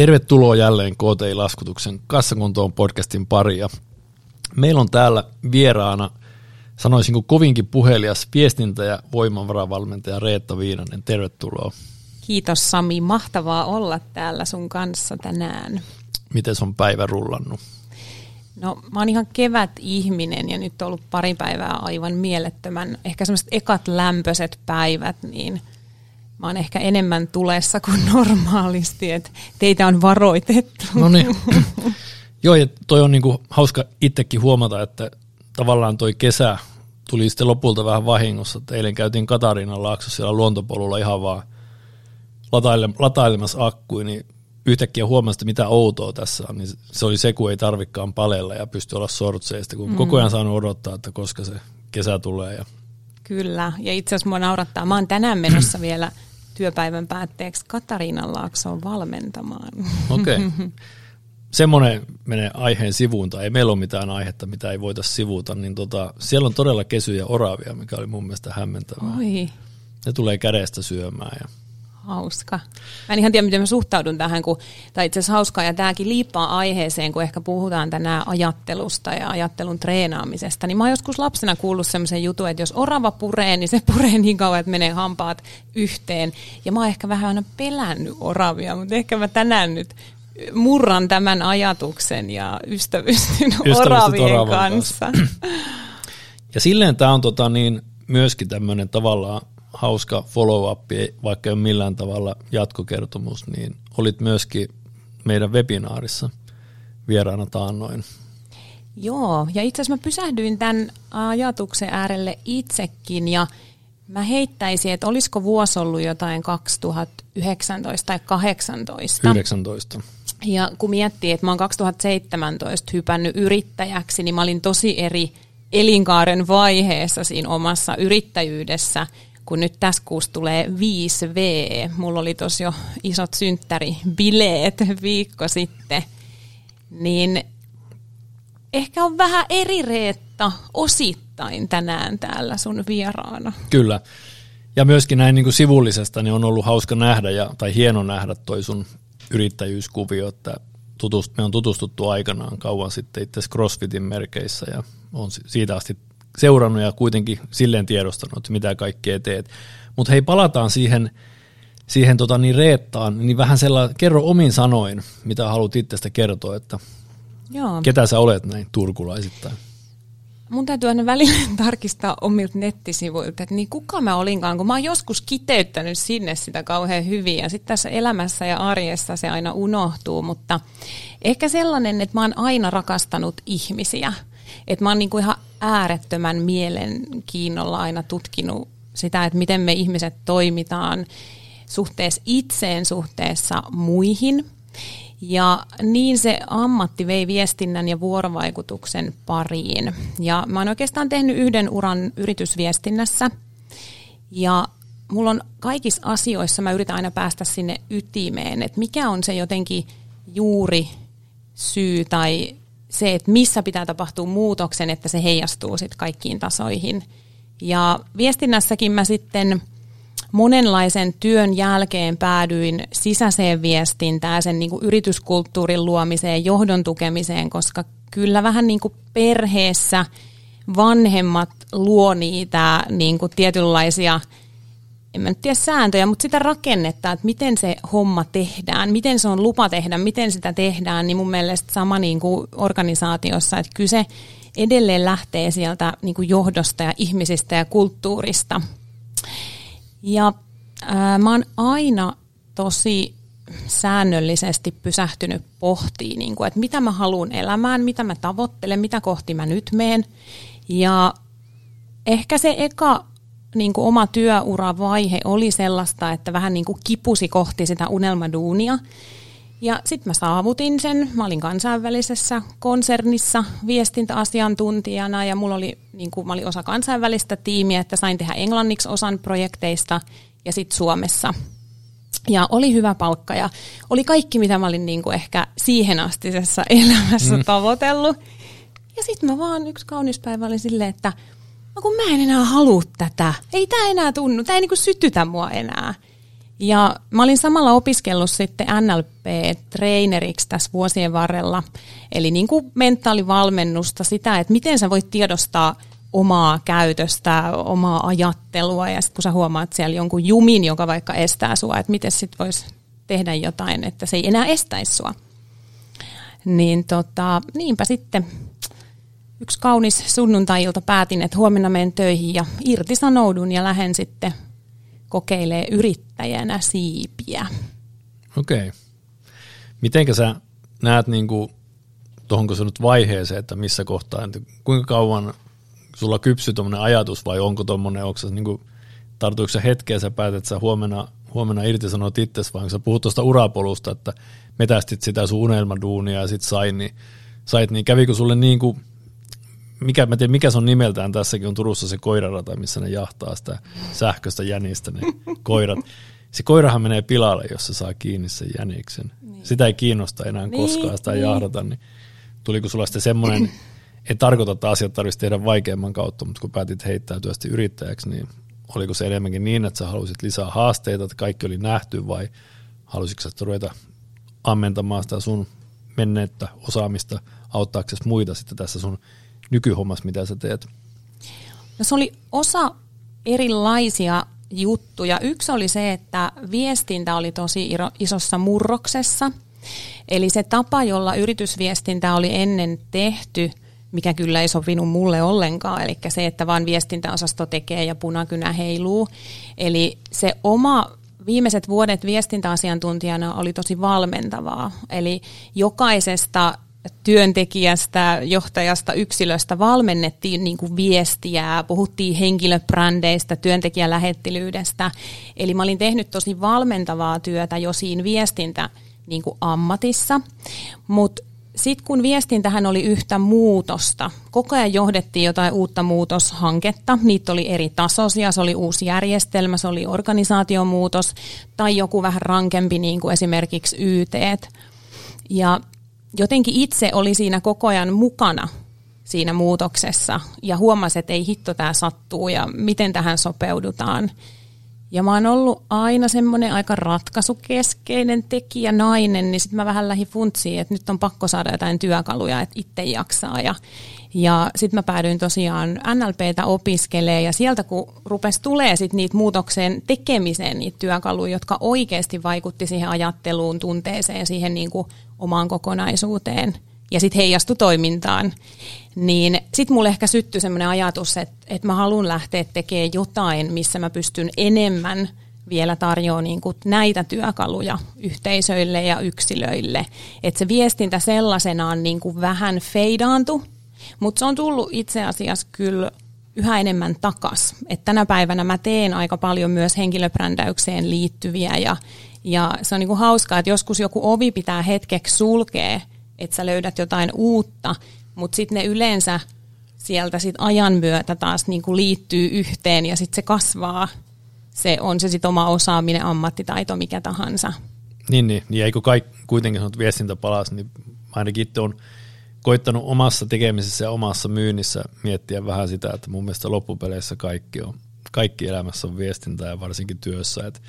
Tervetuloa jälleen KTI-laskutuksen kassakuntoon podcastin paria. Meillä on täällä vieraana, sanoisinko kovinkin puhelias viestintä- ja voimavaravalmentaja Reetta Viinanen. Tervetuloa. Kiitos Sami, mahtavaa olla täällä sun kanssa tänään. Miten on päivä rullannut? No mä oon ihan kevät ihminen ja nyt on ollut pari päivää aivan mielettömän, ehkä semmoiset ekat lämpöiset päivät, niin mä oon ehkä enemmän tulessa kuin normaalisti, että teitä on varoitettu. No niin. Joo, ja toi on niinku hauska itsekin huomata, että tavallaan toi kesä tuli sitten lopulta vähän vahingossa. Että eilen käytiin Katarinan laaksossa siellä luontopolulla ihan vaan lataile, latailemassa akkuja, niin yhtäkkiä huomasi, mitä outoa tässä on, niin se oli se, kun ei tarvikaan palella ja pysty olla sortseista, kun mm. koko ajan saanut odottaa, että koska se kesä tulee. Ja... Kyllä, ja itse asiassa mua naurattaa. Mä oon tänään menossa vielä työpäivän päätteeksi Katariinan Laaksoon valmentamaan. Okei. Okay. Semmoinen menee aiheen sivuun, tai ei meillä ole mitään aihetta, mitä ei voita sivuuta, niin tota, siellä on todella kesyjä oravia, mikä oli mun mielestä hämmentävää. Oi. Ne tulee kädestä syömään. Ja... Hauska. Mä en ihan tiedä, miten mä suhtaudun tähän, kun, tai itse asiassa hauskaa, ja tämäkin liippaa aiheeseen, kun ehkä puhutaan tänään ajattelusta ja ajattelun treenaamisesta. Niin mä oon joskus lapsena kuullut semmoisen jutun, että jos orava puree, niin se puree niin kauan, että menee hampaat yhteen. Ja mä oon ehkä vähän aina pelännyt oravia, mutta ehkä mä tänään nyt murran tämän ajatuksen ja ystävystyn oravien kanssa. kanssa. Ja silleen tämä on tota niin, myöskin tämmöinen tavallaan hauska follow-up, vaikka ei ole millään tavalla jatkokertomus, niin olit myöskin meidän webinaarissa vieraana taannoin. Joo, ja itse asiassa mä pysähdyin tämän ajatuksen äärelle itsekin ja mä heittäisin, että olisiko vuosi ollut jotain 2019 tai 2018. 19. Ja kun miettii, että mä oon 2017 hypännyt yrittäjäksi, niin mä olin tosi eri elinkaaren vaiheessa siinä omassa yrittäjyydessä – kun nyt tässä kuussa tulee 5V, mulla oli tosi jo isot synttäribileet viikko sitten, niin ehkä on vähän eri reetta osittain tänään täällä sun vieraana. Kyllä. Ja myöskin näin niin kuin sivullisesta niin on ollut hauska nähdä ja, tai hieno nähdä toi sun yrittäjyyskuvio, että tutust, me on tutustuttu aikanaan kauan sitten itse CrossFitin merkeissä ja on siitä asti seurannut ja kuitenkin silleen tiedostanut, että mitä kaikkea teet. Mutta hei, palataan siihen, siihen tota, niin Reettaan, niin vähän sellainen, kerro omin sanoin, mitä haluat itsestä kertoa, että Joo. ketä sä olet näin turkulaisittain. Mun täytyy aina välillä tarkistaa omilta nettisivuilta, että niin kuka mä olinkaan, kun mä oon joskus kiteyttänyt sinne sitä kauhean hyvin ja sitten tässä elämässä ja arjessa se aina unohtuu, mutta ehkä sellainen, että mä oon aina rakastanut ihmisiä – että mä oon niinku ihan äärettömän mielenkiinnolla aina tutkinut sitä, että miten me ihmiset toimitaan suhteessa itseen, suhteessa muihin. Ja niin se ammatti vei viestinnän ja vuorovaikutuksen pariin. Ja mä oon oikeastaan tehnyt yhden uran yritysviestinnässä. Ja mulla on kaikissa asioissa, mä yritän aina päästä sinne ytimeen, että mikä on se jotenkin juuri syy tai se, että missä pitää tapahtua muutoksen, että se heijastuu sitten kaikkiin tasoihin. Ja viestinnässäkin mä sitten monenlaisen työn jälkeen päädyin sisäiseen viestintään, sen niin kuin yrityskulttuurin luomiseen, johdon tukemiseen, koska kyllä vähän niin kuin perheessä vanhemmat luo niitä niin kuin tietynlaisia – en mä nyt tiedä sääntöjä, mutta sitä rakennetta, että miten se homma tehdään, miten se on lupa tehdä, miten sitä tehdään, niin mun mielestä sama niin kuin organisaatiossa, että kyse edelleen lähtee sieltä niin kuin johdosta ja ihmisistä ja kulttuurista. Ja ää, mä oon aina tosi säännöllisesti pysähtynyt pohtiin, niin kuin, että mitä mä haluan elämään, mitä mä tavoittelen, mitä kohti mä nyt meen. Ja ehkä se eka niin kuin oma työuravaihe oli sellaista, että vähän niin kuin kipusi kohti sitä unelmaduunia. Ja sitten mä saavutin sen. Mä olin kansainvälisessä konsernissa viestintäasiantuntijana ja mulla oli, niin kuin, mä olin osa kansainvälistä tiimiä, että sain tehdä englanniksi osan projekteista ja sitten Suomessa. Ja oli hyvä palkka ja oli kaikki, mitä mä olin niin kuin ehkä siihen astisessa elämässä mm. tavoitellut. Ja sitten mä vaan yksi kaunis päivä oli silleen, että – no kun mä en enää halua tätä. Ei tämä enää tunnu, tämä ei niinku sytytä mua enää. Ja mä olin samalla opiskellut sitten NLP-traineriksi tässä vuosien varrella, eli niin kuin mentaalivalmennusta, sitä, että miten sä voit tiedostaa omaa käytöstä, omaa ajattelua, ja sitten kun sä huomaat siellä jonkun jumin, joka vaikka estää sua, että miten sitten voisi tehdä jotain, että se ei enää estäisi sua. Niin tota, niinpä sitten yksi kaunis sunnuntai-ilta päätin, että huomenna menen töihin ja irtisanoudun ja lähden sitten kokeilee yrittäjänä siipiä. Okei. Okay. Mitenkä sä näet niin kuin, tuohonko se nyt vaiheeseen, että missä kohtaa, että kuinka kauan sulla kypsy tuommoinen ajatus vai onko tuommoinen, onko se niin kuin, tartuiko se hetkeä, sä päätät, että sä huomenna, huomenna irtisanot itsesi, vai onko sä puhut tuosta urapolusta, että metästit sitä sun unelmaduunia ja sit sait, niin, sait, niin kävikö sulle niin kuin, mikä, mä tiedän, mikä se on nimeltään tässäkin, on Turussa se koirarata, missä ne jahtaa sitä sähköistä jänistä, ne koirat. Se koirahan menee pilalle, jos se saa kiinni sen jäniksen. Niin. Sitä ei kiinnosta enää niin, koskaan sitä niin. jahdata, niin tuliko sulla sitten semmoinen, ei tarkoita, että asiat tarvitsisi tehdä vaikeamman kautta, mutta kun päätit heittäytyä sitten yrittäjäksi, niin oliko se enemmänkin niin, että sä halusit lisää haasteita, että kaikki oli nähty vai halusitko sä ruveta ammentamaan sitä sun menneettä osaamista auttaaksesi muita sitten tässä sun nykyhommassa, mitä sä teet? No se oli osa erilaisia juttuja. Yksi oli se, että viestintä oli tosi isossa murroksessa. Eli se tapa, jolla yritysviestintä oli ennen tehty, mikä kyllä ei sopinut mulle ollenkaan, eli se, että vaan viestintäosasto tekee ja punakynä heiluu. Eli se oma viimeiset vuodet viestintäasiantuntijana oli tosi valmentavaa. Eli jokaisesta työntekijästä, johtajasta, yksilöstä valmennettiin niin kuin viestiä, puhuttiin henkilöbrändeistä, työntekijälähettilyydestä. Eli mä olin tehnyt tosi valmentavaa työtä jo siinä viestintä niin kuin ammatissa, mutta sitten kun viestintähän oli yhtä muutosta, koko ajan johdettiin jotain uutta muutoshanketta, niitä oli eri tasoisia, se oli uusi järjestelmä, se oli organisaatiomuutos tai joku vähän rankempi niin kuin esimerkiksi YT. Ja jotenkin itse oli siinä koko ajan mukana siinä muutoksessa ja huomasi, että ei hitto tämä sattuu ja miten tähän sopeudutaan. Ja mä oon ollut aina semmoinen aika ratkaisukeskeinen tekijä nainen, niin sitten mä vähän lähdin funtsiin, että nyt on pakko saada jotain työkaluja, että itse jaksaa. Ja, ja sitten mä päädyin tosiaan NLPtä opiskelee ja sieltä kun rupesi tulee sitten niitä muutokseen tekemiseen niitä työkaluja, jotka oikeasti vaikutti siihen ajatteluun, tunteeseen, siihen niin kuin omaan kokonaisuuteen ja sitten heijastu toimintaan, niin sitten mulle ehkä syttyi semmoinen ajatus, että, että mä haluan lähteä tekemään jotain, missä mä pystyn enemmän vielä tarjoaa niin kuin näitä työkaluja yhteisöille ja yksilöille. Että se viestintä sellaisenaan niin kuin vähän feidaantu, mutta se on tullut itse asiassa kyllä yhä enemmän takas. Et tänä päivänä mä teen aika paljon myös henkilöbrändäykseen liittyviä ja, ja se on niinku hauskaa, että joskus joku ovi pitää hetkeksi sulkea, että sä löydät jotain uutta, mutta sitten ne yleensä sieltä sit ajan myötä taas niinku liittyy yhteen ja sitten se kasvaa. Se on se sitten oma osaaminen, ammattitaito, mikä tahansa. Niin, niin. niin eikö kaikki kuitenkin sanot viestintä palas, niin ainakin itse on koittanut omassa tekemisessä ja omassa myynnissä miettiä vähän sitä, että mun mielestä loppupeleissä kaikki on, kaikki elämässä on viestintää ja varsinkin työssä, että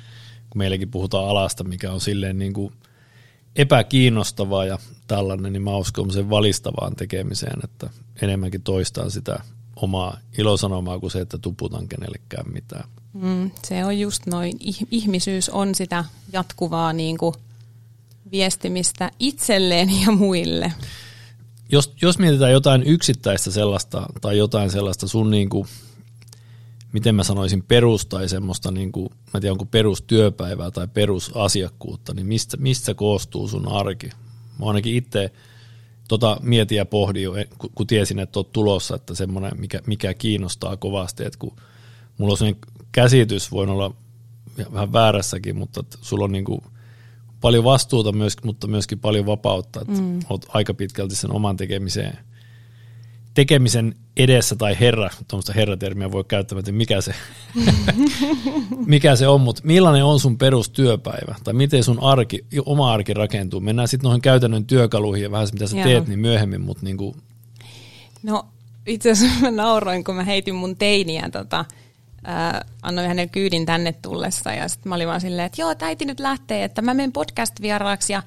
kun meilläkin puhutaan alasta, mikä on silleen niin kuin epäkiinnostavaa ja tällainen, niin mä uskon sen valistavaan tekemiseen, että enemmänkin toistaan sitä omaa ilosanomaa kuin se, että tuputan kenellekään mitään. Mm, se on just noin. Ihmisyys on sitä jatkuvaa niin kuin viestimistä itselleen ja muille jos, jos mietitään jotain yksittäistä sellaista tai jotain sellaista sun niin kuin, miten mä sanoisin perus tai semmoista, niin kuin, mä tiedän onko perustyöpäivää tai perusasiakkuutta, niin mistä, mistä koostuu sun arki? Mä ainakin itse tota mietin ja pohdin jo, kun, kun tiesin, että oot tulossa, että semmoinen, mikä, mikä kiinnostaa kovasti, että kun mulla on sellainen käsitys, voin olla vähän väärässäkin, mutta sulla on niin kuin paljon vastuuta, myös, mutta myöskin paljon vapautta. Että mm. Olet aika pitkälti sen oman tekemiseen, tekemisen edessä tai herra, tuommoista herratermiä voi käyttää, että mikä se, mikä se on, mutta millainen on sun perustyöpäivä tai miten sun arki, oma arki rakentuu. Mennään sitten noihin käytännön työkaluihin ja vähän se, mitä sä Joo. teet, niin myöhemmin, mutta niin kuin... No itse asiassa mä nauroin, kun mä heitin mun teiniä tota, ää, annoin hänelle kyydin tänne tullessa ja sitten mä olin vaan silleen, että joo, äiti nyt lähtee, että mä menen podcast-vieraaksi ja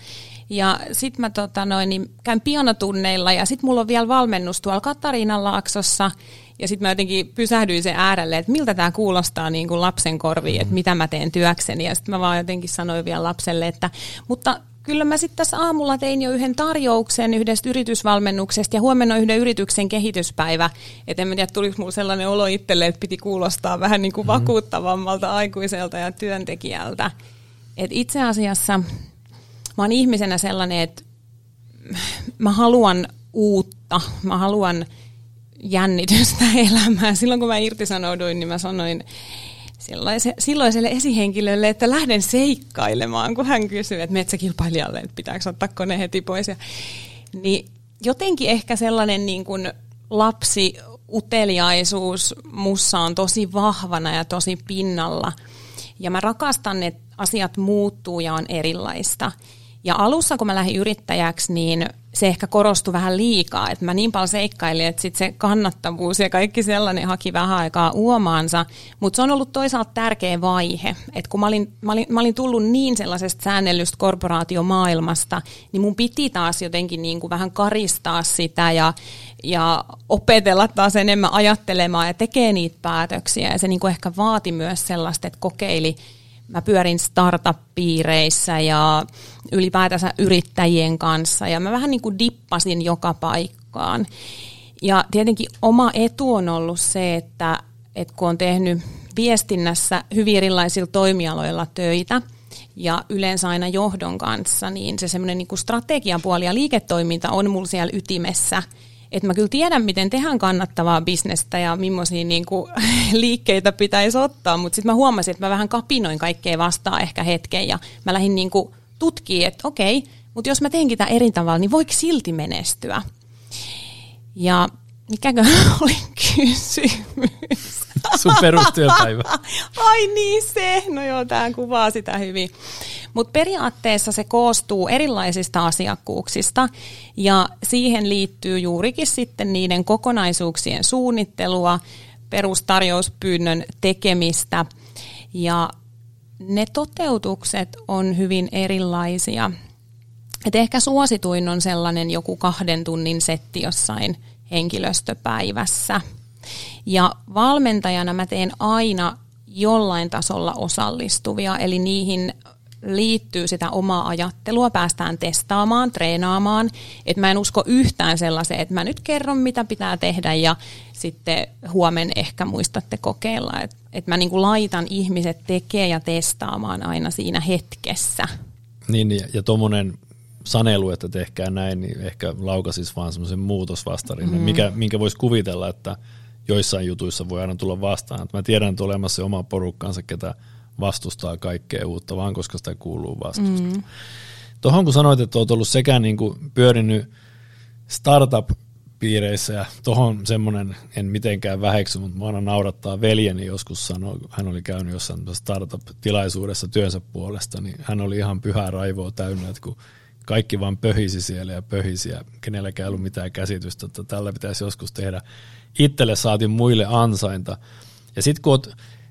ja sitten mä tota noin, niin käyn pianotunneilla ja sitten mulla on vielä valmennus tuolla Katariinan laaksossa. Ja sitten mä jotenkin pysähdyin sen äärelle, että miltä tämä kuulostaa niin kuin lapsen korviin, että mitä mä teen työkseni. Ja sitten mä vaan jotenkin sanoin vielä lapselle, että mutta kyllä mä sitten tässä aamulla tein jo yhden tarjouksen yhdestä yritysvalmennuksesta ja huomenna on yhden yrityksen kehityspäivä. Että en mä tiedä, tuliko mulla sellainen olo itselle, että piti kuulostaa vähän niin kuin mm-hmm. vakuuttavammalta aikuiselta ja työntekijältä. Et itse asiassa mä oon ihmisenä sellainen, että mä haluan uutta, mä haluan jännitystä elämään. Silloin kun mä irtisanouduin, niin mä sanoin silloiselle esihenkilölle, että lähden seikkailemaan, kun hän kysyi, että metsäkilpailijalle, että pitääkö ottaa kone heti pois. Ja, niin jotenkin ehkä sellainen niin kuin lapsi uteliaisuus mussa on tosi vahvana ja tosi pinnalla. Ja mä rakastan, että asiat muuttuu ja on erilaista. Ja alussa, kun mä lähdin yrittäjäksi, niin se ehkä korostui vähän liikaa, että mä niin paljon seikkailin, että sit se kannattavuus ja kaikki sellainen haki vähän aikaa uomaansa, mutta se on ollut toisaalta tärkeä vaihe, että kun mä olin, mä, olin, mä olin tullut niin sellaisesta säännellystä korporaatiomaailmasta, niin mun piti taas jotenkin niin kuin vähän karistaa sitä ja, ja opetella taas enemmän ajattelemaan ja tekee niitä päätöksiä. Ja se niin kuin ehkä vaati myös sellaista, että kokeili mä pyörin startup-piireissä ja ylipäätänsä yrittäjien kanssa ja mä vähän niin kuin dippasin joka paikkaan. Ja tietenkin oma etu on ollut se, että, että kun on tehnyt viestinnässä hyvin erilaisilla toimialoilla töitä ja yleensä aina johdon kanssa, niin se semmoinen niin strategiapuoli ja liiketoiminta on mulla siellä ytimessä – että mä kyllä tiedän, miten tehdään kannattavaa bisnestä ja millaisia niin kuin, liikkeitä pitäisi ottaa, mutta sitten mä huomasin, että mä vähän kapinoin kaikkea vastaan ehkä hetken ja mä lähdin niin tutkimaan, että okei, mutta jos mä teenkin tämän eri tavalla, niin voiko silti menestyä? Ja mikäkö oli kysymys? Sun perustyöpäivä. Ai niin se, no joo, tämä kuvaa sitä hyvin. Mutta periaatteessa se koostuu erilaisista asiakkuuksista ja siihen liittyy juurikin sitten niiden kokonaisuuksien suunnittelua, perustarjouspyynnön tekemistä ja ne toteutukset on hyvin erilaisia. Et ehkä suosituin on sellainen joku kahden tunnin setti jossain henkilöstöpäivässä. Ja valmentajana mä teen aina jollain tasolla osallistuvia, eli niihin liittyy sitä omaa ajattelua, päästään testaamaan, treenaamaan. Että mä en usko yhtään sellaiseen, että mä nyt kerron, mitä pitää tehdä ja sitten huomen ehkä muistatte kokeilla. Että et mä niinku laitan ihmiset tekemään ja testaamaan aina siinä hetkessä. Niin, ja, ja tuommoinen sanelu, että tehkää näin, niin ehkä laukasis vaan semmoisen muutosvastarin, mm. mikä, minkä voisi kuvitella, että joissain jutuissa voi aina tulla vastaan. Että mä tiedän, että olemassa oma porukkansa, ketä vastustaa kaikkea uutta, vaan koska sitä kuuluu vastusta. Mm. Tuohon kun sanoit, että olet ollut sekä niin kuin pyörinyt startup-piireissä ja tuohon semmoinen, en mitenkään väheksy, mutta mä aina naurattaa veljeni joskus sanoi, hän oli käynyt jossain startup-tilaisuudessa työnsä puolesta, niin hän oli ihan pyhää raivoa täynnä, että kun kaikki vaan pöhisi siellä ja pöhisi ja kenelläkään ei ollut mitään käsitystä, että tällä pitäisi joskus tehdä itselle saatiin muille ansainta. Ja sitten kun oot,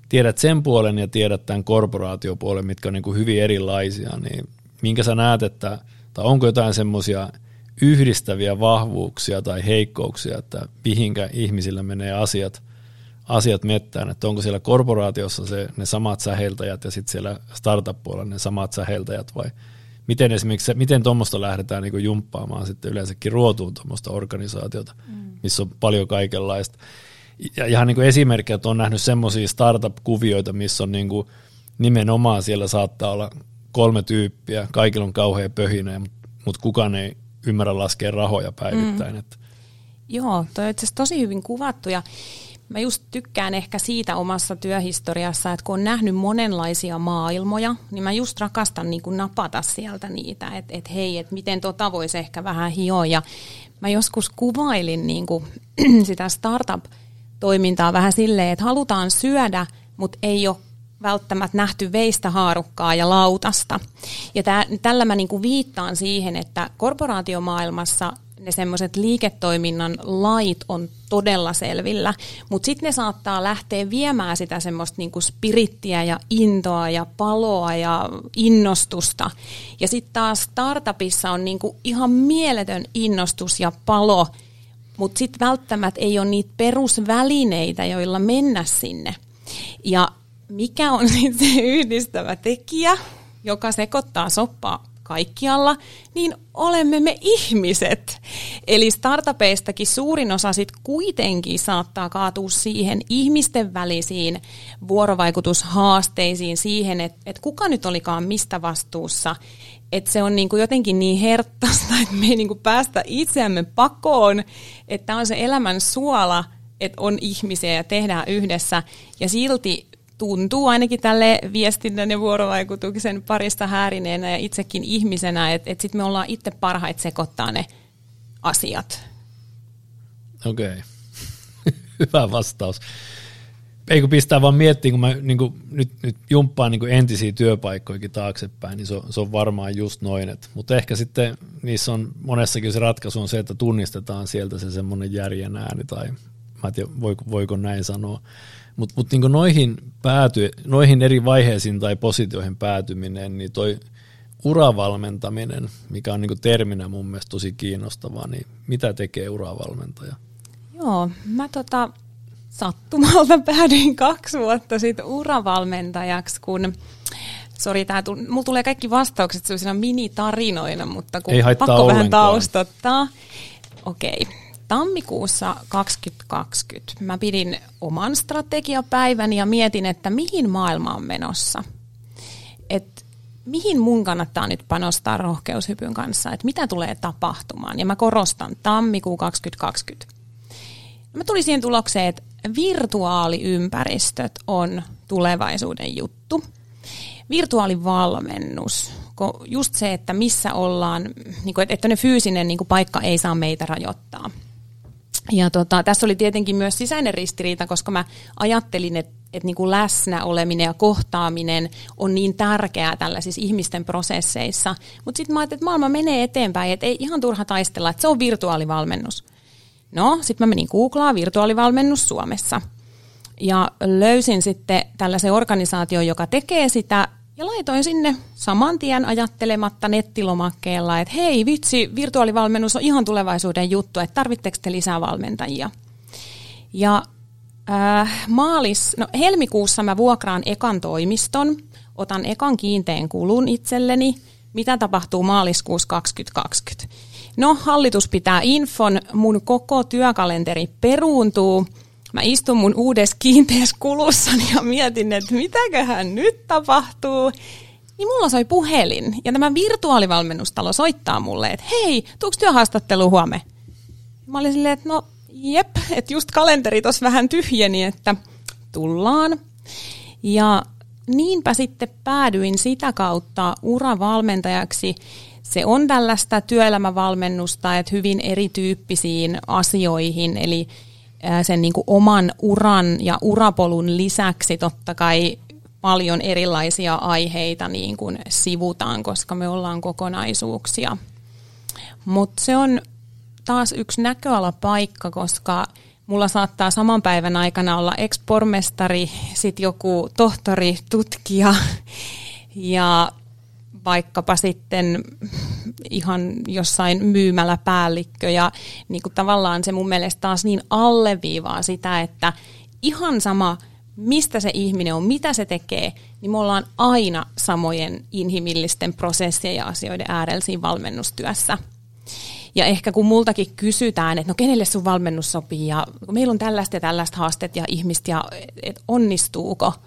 tiedät sen puolen ja tiedät tämän korporaatiopuolen, mitkä on niin kuin hyvin erilaisia, niin minkä sä näet, että, tai onko jotain semmoisia yhdistäviä vahvuuksia tai heikkouksia, että mihinkä ihmisillä menee asiat, asiat mettään, että onko siellä korporaatiossa se, ne samat säheltäjät ja sitten siellä startup-puolella ne samat säheltäjät vai miten esimerkiksi, miten tuommoista lähdetään niin jumppaamaan sitten yleensäkin ruotuun tuommoista organisaatiota, mm. missä on paljon kaikenlaista ja ihan niin kuin esimerkkiä, että on nähnyt semmoisia startup-kuvioita, missä on niin kuin nimenomaan siellä saattaa olla kolme tyyppiä, kaikilla on kauhean pöhinä, mutta kukaan ei ymmärrä laskea rahoja päivittäin. Mm. Että. Joo, toi on itse tosi hyvin kuvattu ja mä just tykkään ehkä siitä omassa työhistoriassa, että kun on nähnyt monenlaisia maailmoja, niin mä just rakastan niin kuin napata sieltä niitä, että et hei, että miten tota voisi ehkä vähän hioa. Ja mä joskus kuvailin niin kuin sitä startup toimintaa vähän silleen, että halutaan syödä, mutta ei ole välttämättä nähty veistä haarukkaa ja lautasta. Ja tää, tällä mä niinku viittaan siihen, että korporaatiomaailmassa ne semmoiset liiketoiminnan lait on todella selvillä, mutta sitten ne saattaa lähteä viemään sitä semmoista niinku spirittiä ja intoa ja paloa ja innostusta. Ja sitten taas startupissa on niinku ihan mieletön innostus ja palo, mutta sitten välttämättä ei ole niitä perusvälineitä, joilla mennä sinne. Ja mikä on sitten se yhdistävä tekijä, joka sekoittaa soppaa kaikkialla, niin olemme me ihmiset. Eli startupeistakin suurin osa sit kuitenkin saattaa kaatua siihen ihmisten välisiin vuorovaikutushaasteisiin, siihen, että et kuka nyt olikaan mistä vastuussa. Että se on niinku jotenkin niin herttasta, että me ei niinku päästä itseämme pakoon, että on se elämän suola, että on ihmisiä ja tehdään yhdessä. Ja silti tuntuu ainakin tälle viestinnän ja vuorovaikutuksen parista häärineenä ja itsekin ihmisenä, että, että sitten me ollaan itse parhaita sekoittaa ne asiat. Okei, okay. hyvä vastaus. Ei kun pistää vaan miettiä, kun mä niin kuin, nyt, nyt jumppaan niin entisiä työpaikkoikin taaksepäin, niin se on, se on varmaan just noin. Et, mutta ehkä sitten niissä on monessakin se ratkaisu on se, että tunnistetaan sieltä se semmoinen järjen ääni, tai mä en tiedä, voiko, voiko näin sanoa. Mutta mut niinku noihin, pääty, noihin eri vaiheisiin tai positioihin päätyminen, niin toi uravalmentaminen, mikä on niinku terminä mun mielestä tosi kiinnostavaa, niin mitä tekee uravalmentaja? Joo, mä tota, sattumalta päädyin kaksi vuotta sitten uravalmentajaksi, kun Sori, tää tuli, mulla tulee kaikki vastaukset sellaisina mini-tarinoina, mutta kun Ei pakko ollenkaan. vähän taustottaa. Okei. Okay tammikuussa 2020 mä pidin oman strategiapäivän ja mietin, että mihin maailma on menossa. Et mihin mun kannattaa nyt panostaa rohkeushypyn kanssa, että mitä tulee tapahtumaan. Ja mä korostan tammikuu 2020. Mä tulin siihen tulokseen, että virtuaaliympäristöt on tulevaisuuden juttu. Virtuaalivalmennus, just se, että missä ollaan, niin että ne fyysinen niin paikka ei saa meitä rajoittaa. Ja tota, tässä oli tietenkin myös sisäinen ristiriita, koska mä ajattelin, että että niin kuin läsnä oleminen ja kohtaaminen on niin tärkeää tällaisissa ihmisten prosesseissa. Mutta sitten mä ajattelin, että maailma menee eteenpäin, että ei ihan turha taistella, että se on virtuaalivalmennus. No, sitten mä menin googlaa virtuaalivalmennus Suomessa. Ja löysin sitten tällaisen organisaation, joka tekee sitä ja laitoin sinne saman tien ajattelematta nettilomakkeella, että hei vitsi, virtuaalivalmennus on ihan tulevaisuuden juttu, että tarvitteko te lisää valmentajia. Ja äh, maalis, no helmikuussa mä vuokraan ekan toimiston, otan ekan kiinteen kulun itselleni. Mitä tapahtuu maaliskuussa 2020? No, hallitus pitää infon, mun koko työkalenteri peruuntuu – mä istun mun uudessa kiinteässä kulussani ja mietin, että mitäköhän nyt tapahtuu. Niin mulla soi puhelin ja tämä virtuaalivalmennustalo soittaa mulle, että hei, tuuks työhaastattelu huome? Mä olin silleen, että no jep, että just kalenteri tuossa vähän tyhjeni, että tullaan. Ja niinpä sitten päädyin sitä kautta uravalmentajaksi. Se on tällaista työelämävalmennusta, että hyvin erityyppisiin asioihin, eli sen niin kuin oman uran ja urapolun lisäksi totta kai paljon erilaisia aiheita niin kuin sivutaan, koska me ollaan kokonaisuuksia. Mutta se on taas yksi näköalapaikka, koska mulla saattaa saman päivän aikana olla ex-pormestari, sitten joku tohtori, tutkija ja vaikkapa sitten ihan jossain myymällä päällikkö ja niin kuin tavallaan se mun mielestä taas niin alleviivaa sitä, että ihan sama mistä se ihminen on, mitä se tekee, niin me ollaan aina samojen inhimillisten prosessien ja asioiden äärellä siinä valmennustyössä. Ja ehkä kun multakin kysytään, että no kenelle sun valmennus sopii ja meillä on tällaista ja tällaista haasteet ja ihmistä ja et onnistuuko –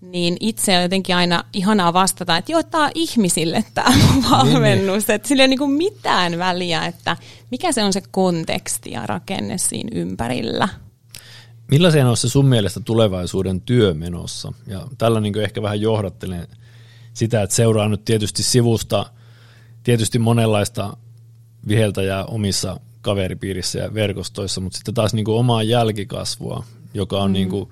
niin itse on jotenkin aina ihanaa vastata, että joo, tämä on ihmisille tämä valmennus, niin, niin. että sillä ei ole niin mitään väliä, että mikä se on se konteksti ja rakenne siinä ympärillä. Millaisen on se sun mielestä tulevaisuuden työ menossa? Ja tällä niin ehkä vähän johdattelen sitä, että seuraa nyt tietysti sivusta tietysti monenlaista viheltäjää omissa kaveripiirissä ja verkostoissa, mutta sitten taas niin omaa jälkikasvua, joka on mm. niin kuin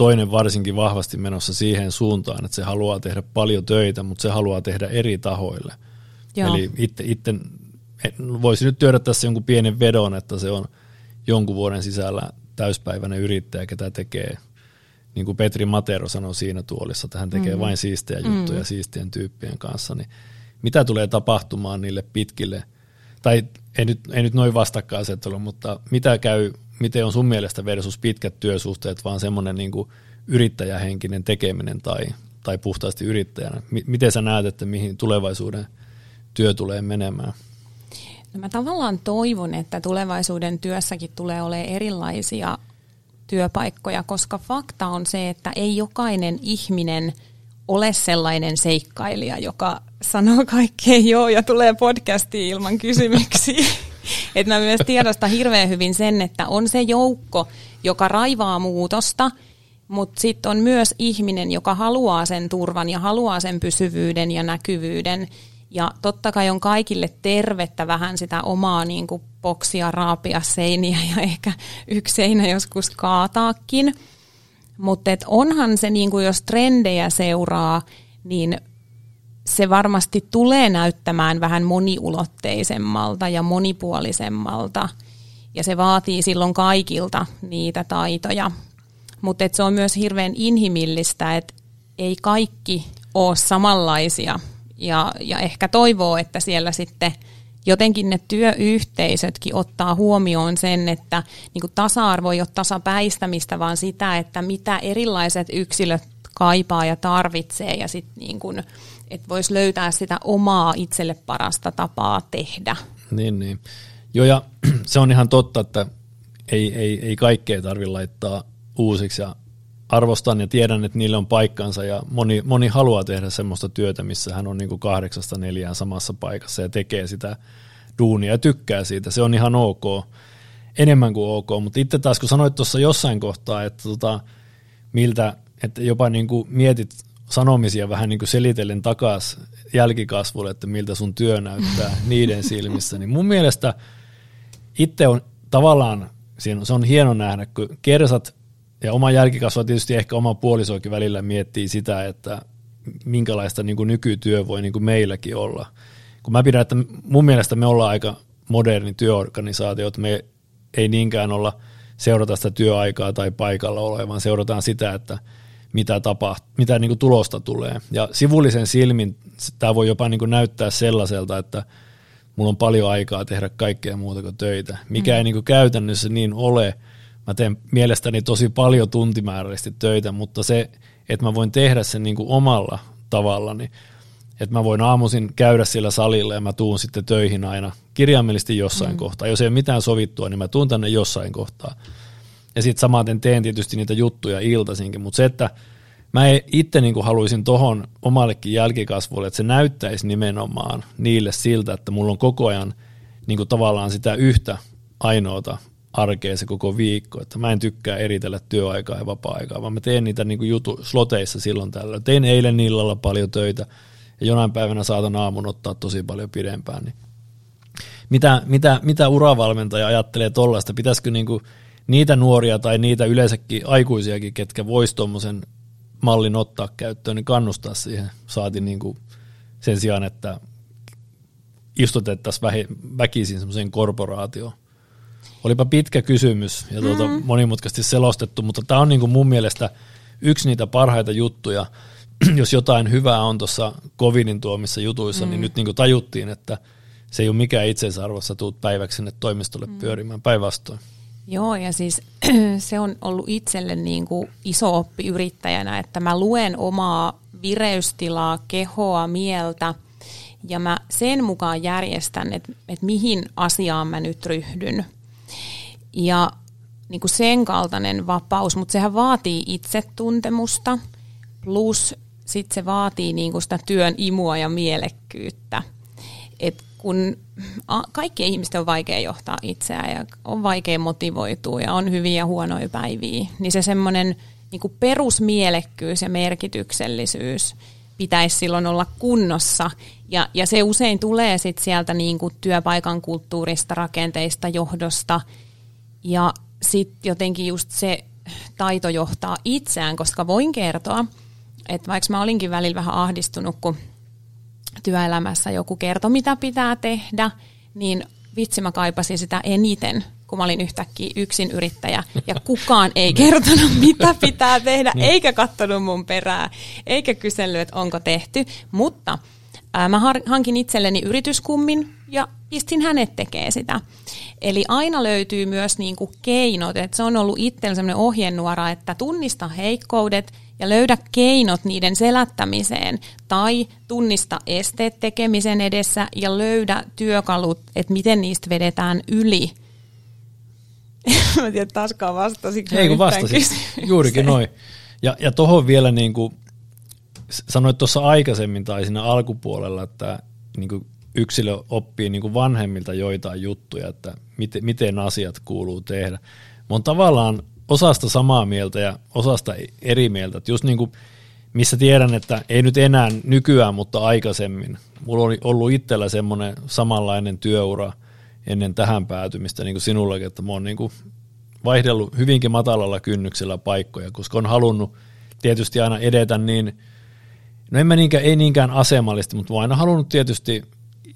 toinen varsinkin vahvasti menossa siihen suuntaan, että se haluaa tehdä paljon töitä, mutta se haluaa tehdä eri tahoille. Joo. Eli itse, itse voisi nyt työdä tässä jonkun pienen vedon, että se on jonkun vuoden sisällä täyspäiväinen yrittäjä, ketä tekee, niin kuin Petri Matero sanoi siinä tuolissa, että hän tekee mm. vain siistejä juttuja mm. siistien tyyppien kanssa, niin mitä tulee tapahtumaan niille pitkille, tai ei nyt, ei nyt noin vastakkainasettelu, mutta mitä käy, miten on sun mielestä versus pitkät työsuhteet, vaan semmoinen niin kuin yrittäjähenkinen tekeminen tai, tai puhtaasti yrittäjänä. M- miten sä näet, että mihin tulevaisuuden työ tulee menemään? No mä tavallaan toivon, että tulevaisuuden työssäkin tulee olemaan erilaisia työpaikkoja, koska fakta on se, että ei jokainen ihminen ole sellainen seikkailija, joka sanoo kaikkeen joo ja tulee podcastiin ilman kysymyksiä. Et mä myös tiedostan hirveän hyvin sen, että on se joukko, joka raivaa muutosta, mutta sitten on myös ihminen, joka haluaa sen turvan ja haluaa sen pysyvyyden ja näkyvyyden. Ja totta kai on kaikille tervettä vähän sitä omaa niin kuin boksia raapia seiniä ja ehkä yksi seinä joskus kaataakin. Mutta onhan se, niin kuin jos trendejä seuraa, niin se varmasti tulee näyttämään vähän moniulotteisemmalta ja monipuolisemmalta. Ja se vaatii silloin kaikilta niitä taitoja. Mutta se on myös hirveän inhimillistä, että ei kaikki ole samanlaisia. Ja, ja ehkä toivoo, että siellä sitten jotenkin ne työyhteisötkin ottaa huomioon sen, että niin kuin tasa-arvo ei ole tasapäistämistä, vaan sitä, että mitä erilaiset yksilöt kaipaa ja tarvitsee ja sitten niin kuin, että voisi löytää sitä omaa itselle parasta tapaa tehdä. Niin, niin. Joo, ja se on ihan totta, että ei, ei, ei kaikkea tarvitse laittaa uusiksi ja arvostan ja tiedän, että niille on paikkansa ja moni, moni haluaa tehdä semmoista työtä, missä hän on niin kuin kahdeksasta neljään samassa paikassa ja tekee sitä duunia ja tykkää siitä. Se on ihan ok, enemmän kuin ok, mutta itse taas kun sanoit tuossa jossain kohtaa, että tota, miltä, että jopa niin kuin mietit sanomisia vähän niin kuin selitellen takaisin jälkikasvulle, että miltä sun työ näyttää niiden silmissä, niin mun mielestä itse on tavallaan, se on hieno nähdä, kun kersat ja oma jälkikasva tietysti ehkä oma puolisoikin välillä miettii sitä, että minkälaista niin kuin nykytyö voi niin kuin meilläkin olla. Kun mä pidän, että mun mielestä me ollaan aika moderni työorganisaatio, että me ei niinkään olla seurata sitä työaikaa tai paikalla ole, vaan seurataan sitä, että mitä, tapahtuu, mitä niin kuin tulosta tulee. Ja sivullisen silmin tämä voi jopa niin kuin näyttää sellaiselta, että mulla on paljon aikaa tehdä kaikkea muuta kuin töitä, mikä mm. ei niin kuin käytännössä niin ole – mä teen mielestäni tosi paljon tuntimääräisesti töitä, mutta se, että mä voin tehdä sen niin kuin omalla tavallani, että mä voin aamuisin käydä siellä salilla ja mä tuun sitten töihin aina kirjaimellisesti jossain mm. kohtaa. Jos ei ole mitään sovittua, niin mä tuun tänne jossain kohtaa. Ja sitten samaten teen tietysti niitä juttuja iltaisinkin, mutta se, että mä itse niin haluaisin tohon omallekin jälkikasvulle, että se näyttäisi nimenomaan niille siltä, että mulla on koko ajan niin tavallaan sitä yhtä ainoata arkea se koko viikko, että mä en tykkää eritellä työaikaa ja vapaa-aikaa, vaan mä teen niitä niin jutu, sloteissa silloin tällä. Tein eilen illalla paljon töitä ja jonain päivänä saatan aamun ottaa tosi paljon pidempään. Niin mitä, mitä, mitä uravalmentaja ajattelee tollaista? Pitäisikö niin kuin niitä nuoria tai niitä yleensäkin aikuisiakin, ketkä vois tuommoisen mallin ottaa käyttöön, niin kannustaa siihen. Saatiin niin kuin sen sijaan, että istutettaisiin väkisin semmoiseen korporaatioon. Olipa pitkä kysymys ja tuota mm. monimutkaisesti selostettu, mutta tämä on niin kuin mun mielestä yksi niitä parhaita juttuja. Jos jotain hyvää on tuossa covidin tuomissa jutuissa, niin mm. niin nyt niin kuin tajuttiin, että se ei ole mikään itseisarvossa, tuut päiväksi sinne toimistolle mm. pyörimään päinvastoin. Joo, ja siis se on ollut itselle niin kuin iso oppi yrittäjänä, että mä luen omaa vireystilaa, kehoa, mieltä, ja mä sen mukaan järjestän, että, että mihin asiaan mä nyt ryhdyn – ja niin kuin sen kaltainen vapaus, mutta sehän vaatii itsetuntemusta, plus sitten se vaatii niin kuin sitä työn imua ja mielekkyyttä. Et kun a, kaikki ihmiset on vaikea johtaa itseään ja on vaikea motivoitua ja on hyviä ja huonoja päiviä, niin se semmoinen niin perusmielekkyys ja merkityksellisyys pitäisi silloin olla kunnossa. Ja, ja se usein tulee sitten sieltä niin kuin työpaikan kulttuurista, rakenteista, johdosta – ja sitten jotenkin just se taito johtaa itseään, koska voin kertoa, että vaikka mä olinkin välillä vähän ahdistunut, kun työelämässä joku kertoi, mitä pitää tehdä, niin vitsi mä kaipasin sitä eniten, kun mä olin yhtäkkiä yksin yrittäjä ja kukaan ei kertonut, mitä pitää tehdä, niin. eikä katsonut mun perää, eikä kysellyt, että onko tehty. Mutta ää, mä hankin itselleni yrityskummin ja pistin hänet tekee sitä. Eli aina löytyy myös niin kuin keinot, että se on ollut itsellä sellainen ohjenuora, että tunnista heikkoudet ja löydä keinot niiden selättämiseen tai tunnista esteet tekemisen edessä ja löydä työkalut, että miten niistä vedetään yli. Mä tiedän, taaskaan vastasinko Ei kun vastasin, juurikin noin. Ja, ja tuohon vielä niin kuin sanoit tuossa aikaisemmin tai siinä alkupuolella, että niin kuin yksilö oppii niin kuin vanhemmilta joitain juttuja, että miten, miten asiat kuuluu tehdä. Mä oon tavallaan osasta samaa mieltä ja osasta eri mieltä. Että just niin kuin, missä tiedän, että ei nyt enää nykyään, mutta aikaisemmin. Mulla oli ollut itsellä semmoinen samanlainen työura ennen tähän päätymistä, niin kuin sinullakin, että mä oon niin kuin vaihdellut hyvinkin matalalla kynnyksellä paikkoja, koska on halunnut tietysti aina edetä niin, no en mä niinkään, ei niinkään asemallisesti, mutta mä oon aina halunnut tietysti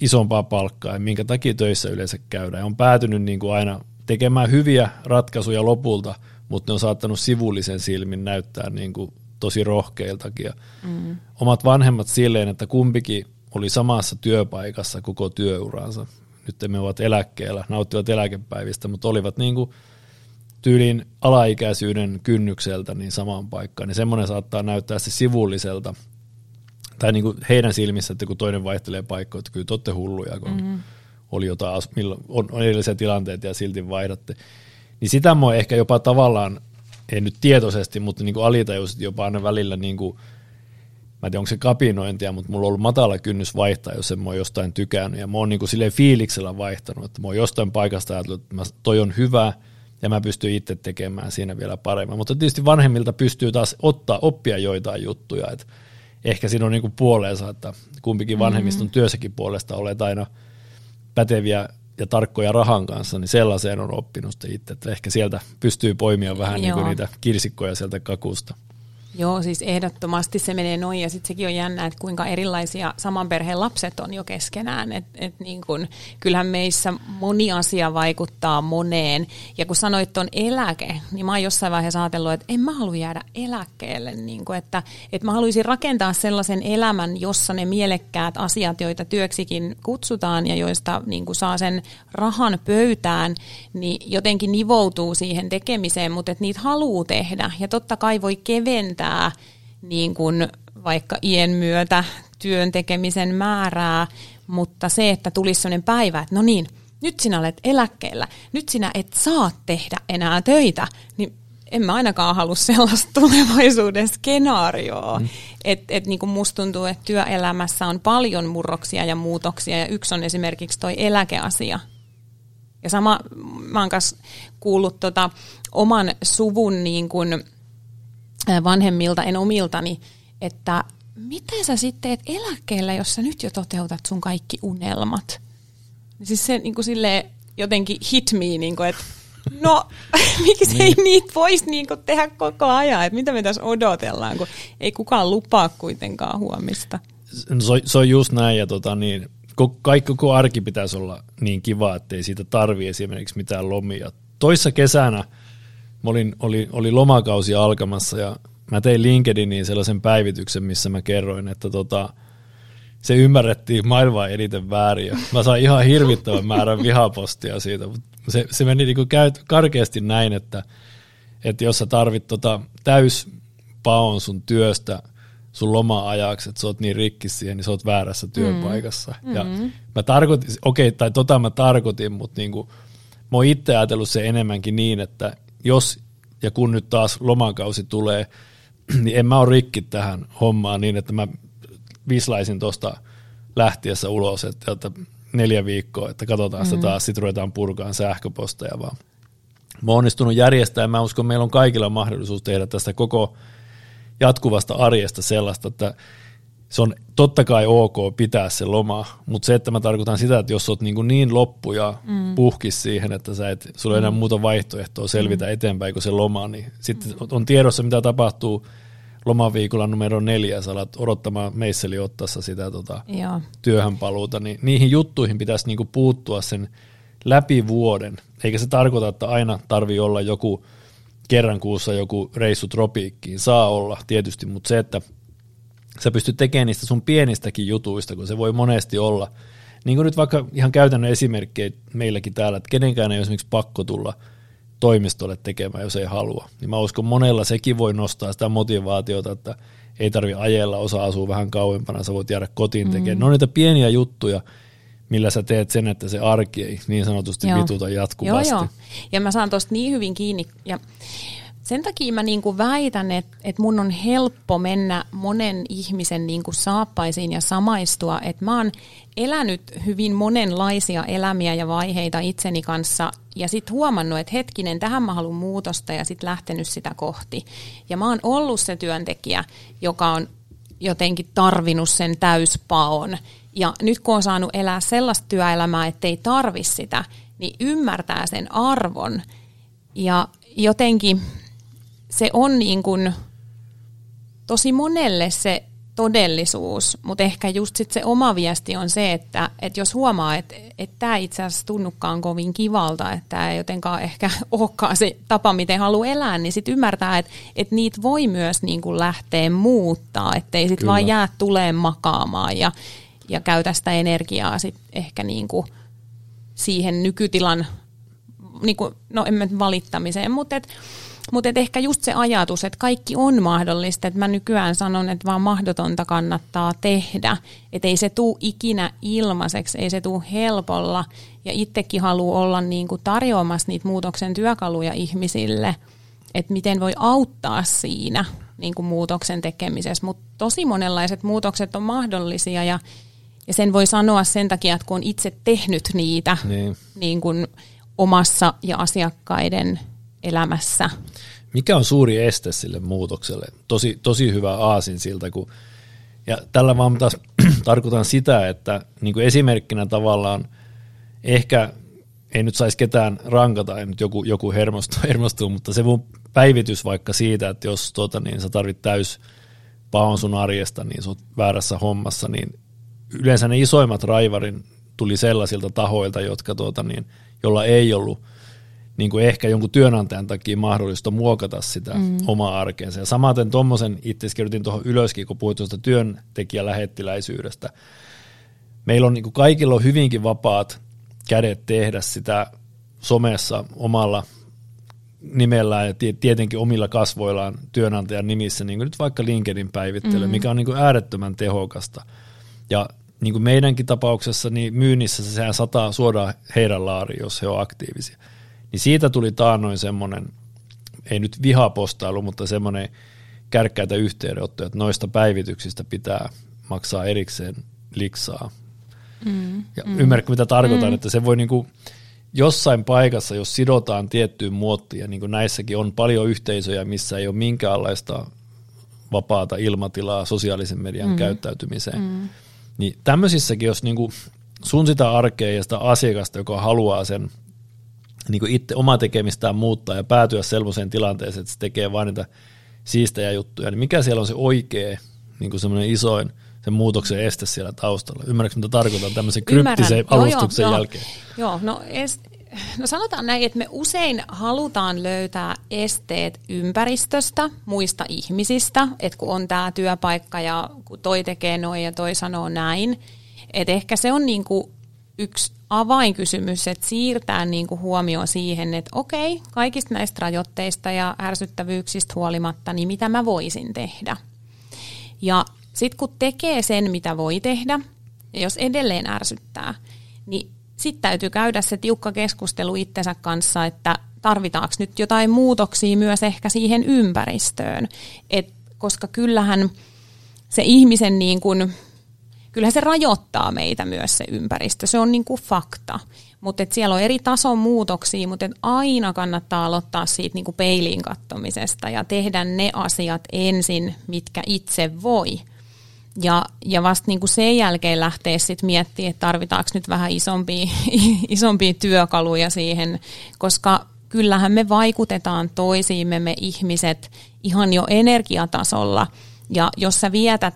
isompaa palkkaa ja minkä takia töissä yleensä käydään. Ja on päätynyt niin kuin aina tekemään hyviä ratkaisuja lopulta, mutta ne on saattanut sivullisen silmin näyttää niin kuin tosi rohkeiltakin. mm. Omat vanhemmat silleen, että kumpikin oli samassa työpaikassa koko työuransa. Nyt me ovat eläkkeellä, nauttivat eläkepäivistä, mutta olivat niin kuin tyylin alaikäisyyden kynnykseltä niin samaan paikkaan. Niin semmoinen saattaa näyttää se sivulliselta, tai niin kuin heidän silmissä, että kun toinen vaihtelee paikkoja, että kyllä te olette hulluja, kun mm-hmm. oli jotain, on, on edellisiä tilanteita ja silti vaihdatte. Niin sitä mä ehkä jopa tavallaan, ei nyt tietoisesti, mutta niin kuin alitajuisesti jopa aina välillä, niin kuin, mä en tiedä onko se kapinointia, mutta mulla on ollut matala kynnys vaihtaa, jos en mä oon jostain tykännyt. Ja mä oon niin kuin silleen fiiliksellä vaihtanut, että mä oon jostain paikasta ajatellut, että mä, toi on hyvä, ja mä pystyn itse tekemään siinä vielä paremmin. Mutta tietysti vanhemmilta pystyy taas ottaa oppia joitain juttuja, että ehkä siinä on niin kuin puoleensa, että kumpikin vanhemmiston mm-hmm. työssäkin puolesta olet aina päteviä ja tarkkoja rahan kanssa, niin sellaiseen on oppinut itse, että ehkä sieltä pystyy poimia vähän niin kuin niitä kirsikkoja sieltä kakusta. Joo, siis ehdottomasti se menee noin ja sitten sekin on jännä, että kuinka erilaisia saman perheen lapset on jo keskenään. Et, et niin kun, kyllähän meissä moni asia vaikuttaa moneen. Ja kun sanoit tuon eläke, niin mä oon jossain vaiheessa ajatellut, että en mä halua jäädä eläkkeelle. Niin kun, että, että mä haluaisin rakentaa sellaisen elämän, jossa ne mielekkäät asiat, joita työksikin kutsutaan ja joista niin saa sen rahan pöytään, niin jotenkin nivoutuu siihen tekemiseen, mutta että niitä haluaa tehdä. Ja totta kai voi keventää vähentää niin kuin vaikka ien myötä työn tekemisen määrää, mutta se, että tulisi sellainen päivä, että no niin, nyt sinä olet eläkkeellä, nyt sinä et saa tehdä enää töitä, niin en mä ainakaan halua sellaista tulevaisuuden skenaarioa. Mm. Että et niin musta tuntuu, että työelämässä on paljon murroksia ja muutoksia, ja yksi on esimerkiksi toi eläkeasia. Ja sama, mä oon kuullut tota, oman suvun niin kun, vanhemmilta, en omiltani, että miten sä sitten teet eläkkeellä, jos sä nyt jo toteutat sun kaikki unelmat? Siis se niin kuin silleen, jotenkin hit me, niin kuin, että no miksi ei niin. niitä voisi niin kuin, tehdä koko ajan, että mitä me tässä odotellaan, kun ei kukaan lupaa kuitenkaan huomista. No, se, se on just näin, ja tota, niin, kaikki koko arki pitäisi olla niin kiva, että ei siitä tarvi esimerkiksi mitään lomia. Toissa kesänä mä olin, oli, oli lomakausi alkamassa ja mä tein LinkedIniin sellaisen päivityksen, missä mä kerroin, että tota, se ymmärrettiin maailman eniten väärin. Ja mä sain ihan hirvittävän määrän vihapostia siitä, mutta se, se meni niin käyt, karkeasti näin, että, että jos sä tarvit tota täyspaon sun työstä sun loma-ajaksi, että sä oot niin rikki siihen, niin sä oot väärässä työpaikassa. Mm. Ja mm-hmm. mä tarkoitin, okei, okay, tai tota mä tarkoitin, mutta niin kuin, mä oon itse ajatellut se enemmänkin niin, että jos ja kun nyt taas lomakausi tulee, niin en mä ole rikki tähän hommaan niin, että mä vislaisin tuosta lähtiessä ulos, että, että neljä viikkoa, että katsotaan sitä mm. taas, sitten ruvetaan purkaan sähköposteja vaan. Mä oon onnistunut järjestää, mä uskon, että meillä on kaikilla mahdollisuus tehdä tästä koko jatkuvasta arjesta sellaista, että se on totta kai ok pitää se loma, mutta se, että mä tarkoitan sitä, että jos oot niin, niin loppu ja mm. puhkis siihen, että sä et, sulla ei enää mm. muuta vaihtoehtoa selvitä mm. eteenpäin kuin se loma, niin sitten mm. on tiedossa, mitä tapahtuu lomaviikolla numero neljä, sä alat odottamaan meisseli ottassa sitä tota, Joo. työhön paluuta, niin niihin juttuihin pitäisi niinku puuttua sen läpi vuoden. Eikä se tarkoita, että aina tarvii olla joku kerran kuussa joku reissu tropiikkiin. Saa olla tietysti, mutta se, että sä pystyt tekemään niistä sun pienistäkin jutuista, kun se voi monesti olla. Niin kuin nyt vaikka ihan käytännön esimerkkejä meilläkin täällä, että kenenkään ei ole esimerkiksi pakko tulla toimistolle tekemään, jos ei halua. Niin mä uskon, monella sekin voi nostaa sitä motivaatiota, että ei tarvi ajella, osa asuu vähän kauempana, sä voit jäädä kotiin tekemään. Mm-hmm. Ne on niitä pieniä juttuja, millä sä teet sen, että se arki ei niin sanotusti joo. vituta jatkuvasti. Joo, joo. Ja mä saan tuosta niin hyvin kiinni. Ja sen takia mä niin kuin väitän, että, että mun on helppo mennä monen ihmisen niin kuin saappaisiin ja samaistua, että mä oon elänyt hyvin monenlaisia elämiä ja vaiheita itseni kanssa ja sitten huomannut, että hetkinen, tähän mä haluan muutosta ja sitten lähtenyt sitä kohti. Ja mä oon ollut se työntekijä, joka on jotenkin tarvinnut sen täyspaon. Ja nyt kun on saanut elää sellaista työelämää, että ei tarvi sitä, niin ymmärtää sen arvon. Ja jotenkin se on niin kuin tosi monelle se todellisuus, mutta ehkä just sit se oma viesti on se, että, että jos huomaa, että, että tämä itse asiassa tunnukaan kovin kivalta, että tämä ei jotenkaan ehkä olekaan se tapa, miten haluaa elää, niin sitten ymmärtää, että, että niitä voi myös niin kuin lähteä muuttaa, ettei sitten vaan jää tuleen makaamaan ja, ja käytä sitä energiaa sit ehkä niin kuin siihen nykytilan, niin kuin, no en mä valittamiseen, mutta että mutta ehkä just se ajatus, että kaikki on mahdollista, että mä nykyään sanon, että vaan mahdotonta kannattaa tehdä. Että ei se tule ikinä ilmaiseksi, ei se tule helpolla. Ja itsekin haluaa olla niin kuin tarjoamassa niitä muutoksen työkaluja ihmisille, että miten voi auttaa siinä niin kuin muutoksen tekemisessä. Mutta tosi monenlaiset muutokset on mahdollisia ja, ja sen voi sanoa sen takia, että kun on itse tehnyt niitä niin. Niin kuin omassa ja asiakkaiden elämässä. Mikä on suuri este sille muutokselle? Tosi, tosi hyvä aasin siltä, kun ja tällä vaan taas tarkoitan sitä, että niin kuin esimerkkinä tavallaan ehkä ei nyt saisi ketään rankata, ei nyt joku, joku hermostuu, hermostuu, mutta se mun päivitys vaikka siitä, että jos tota, niin sä tarvit täys paon sun arjesta, niin sut väärässä hommassa, niin yleensä ne isoimmat raivarin tuli sellaisilta tahoilta, jotka tuota, niin, jolla ei ollut – niin kuin ehkä jonkun työnantajan takia mahdollista muokata sitä mm. omaa arkeensa. Ja samaten tuommoisen itse kirjoitin tuohon ylöskin, kun puhuit tuosta työntekijälähettiläisyydestä. Meillä on niin kuin kaikilla on hyvinkin vapaat kädet tehdä sitä somessa omalla nimellään ja tietenkin omilla kasvoillaan työnantajan nimissä, niin kuin nyt vaikka LinkedIn päivittely, mm. mikä on niin kuin äärettömän tehokasta. Ja niin kuin meidänkin tapauksessa, niin myynnissä se sehän sataa suoraan heidän laariin, jos he ovat aktiivisia. Niin siitä tuli taannoin semmoinen, ei nyt vihapostailu, mutta semmoinen kärkkäitä yhteydenottoja, että noista päivityksistä pitää maksaa erikseen liksaa. Mm, ja mm, ymmärrätkö, mitä tarkoitan, mm. että se voi niinku jossain paikassa, jos sidotaan tiettyyn muottiin, ja niin kuin näissäkin on paljon yhteisöjä, missä ei ole minkäänlaista vapaata ilmatilaa sosiaalisen median mm. käyttäytymiseen, mm. Niin tämmöisissäkin, jos niinku sun sitä arkea ja sitä asiakasta, joka haluaa sen – niin kuin itse omaa tekemistään muuttaa ja päätyä sellaiseen tilanteeseen, että se tekee vain niitä siistejä juttuja, niin mikä siellä on se oikea niin kuin semmoinen isoin sen muutoksen este siellä taustalla? Ymmärrätkö, mitä tarkoitan tämmöisen kryptisen joo, alustuksen joo, jälkeen? Joo, no, est, no sanotaan näin, että me usein halutaan löytää esteet ympäristöstä, muista ihmisistä, että kun on tämä työpaikka ja kun toi tekee noin ja toi sanoo näin, että ehkä se on niin kuin yksi avainkysymys, että siirtää niin kuin huomioon siihen, että okei, kaikista näistä rajoitteista ja ärsyttävyyksistä huolimatta, niin mitä mä voisin tehdä. Ja sitten kun tekee sen, mitä voi tehdä, ja jos edelleen ärsyttää, niin sitten täytyy käydä se tiukka keskustelu itsensä kanssa, että tarvitaanko nyt jotain muutoksia myös ehkä siihen ympäristöön. Et, koska kyllähän se ihmisen niin kuin kyllähän se rajoittaa meitä myös se ympäristö, se on niin kuin fakta. Mutta siellä on eri tason muutoksia, mutta aina kannattaa aloittaa siitä niin kuin peiliin kattomisesta ja tehdä ne asiat ensin, mitkä itse voi. Ja, ja vasta niin kuin sen jälkeen lähteä sitten miettimään, että tarvitaanko nyt vähän isompia, isompia työkaluja siihen, koska kyllähän me vaikutetaan toisiimme me ihmiset ihan jo energiatasolla. Ja jos sä vietät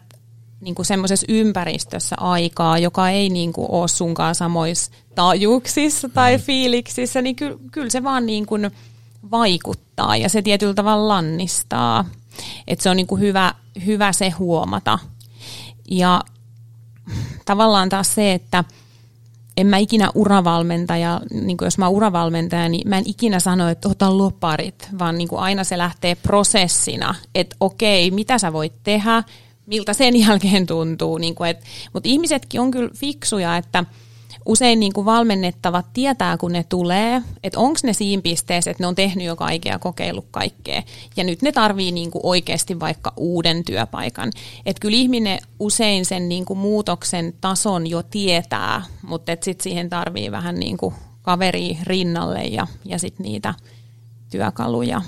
niin kuin semmoisessa ympäristössä aikaa, joka ei niin kuin ole sunkaan samoissa taajuuksissa tai fiiliksissä, niin ky- kyllä se vaan niin kuin vaikuttaa ja se tietyllä tavalla lannistaa. Että se on niin kuin hyvä, hyvä se huomata. Ja tavallaan taas se, että en mä ikinä uravalmentaja, niin jos mä uravalmentaja, niin mä en ikinä sano, että ota loparit, vaan niin aina se lähtee prosessina, että okei, mitä sä voit tehdä, miltä sen jälkeen tuntuu. Niin kuin, et, mutta ihmisetkin on kyllä fiksuja, että usein niin kuin valmennettavat tietää, kun ne tulee, että onko ne siinä pisteessä, että ne on tehnyt jo kaikkea ja kokeillut kaikkea. Ja nyt ne tarvii niin kuin oikeasti vaikka uuden työpaikan. Että kyllä ihminen usein sen niin kuin muutoksen tason jo tietää, mutta sitten siihen tarvii vähän niin kuin kaveri rinnalle ja, ja sitten niitä työkaluja.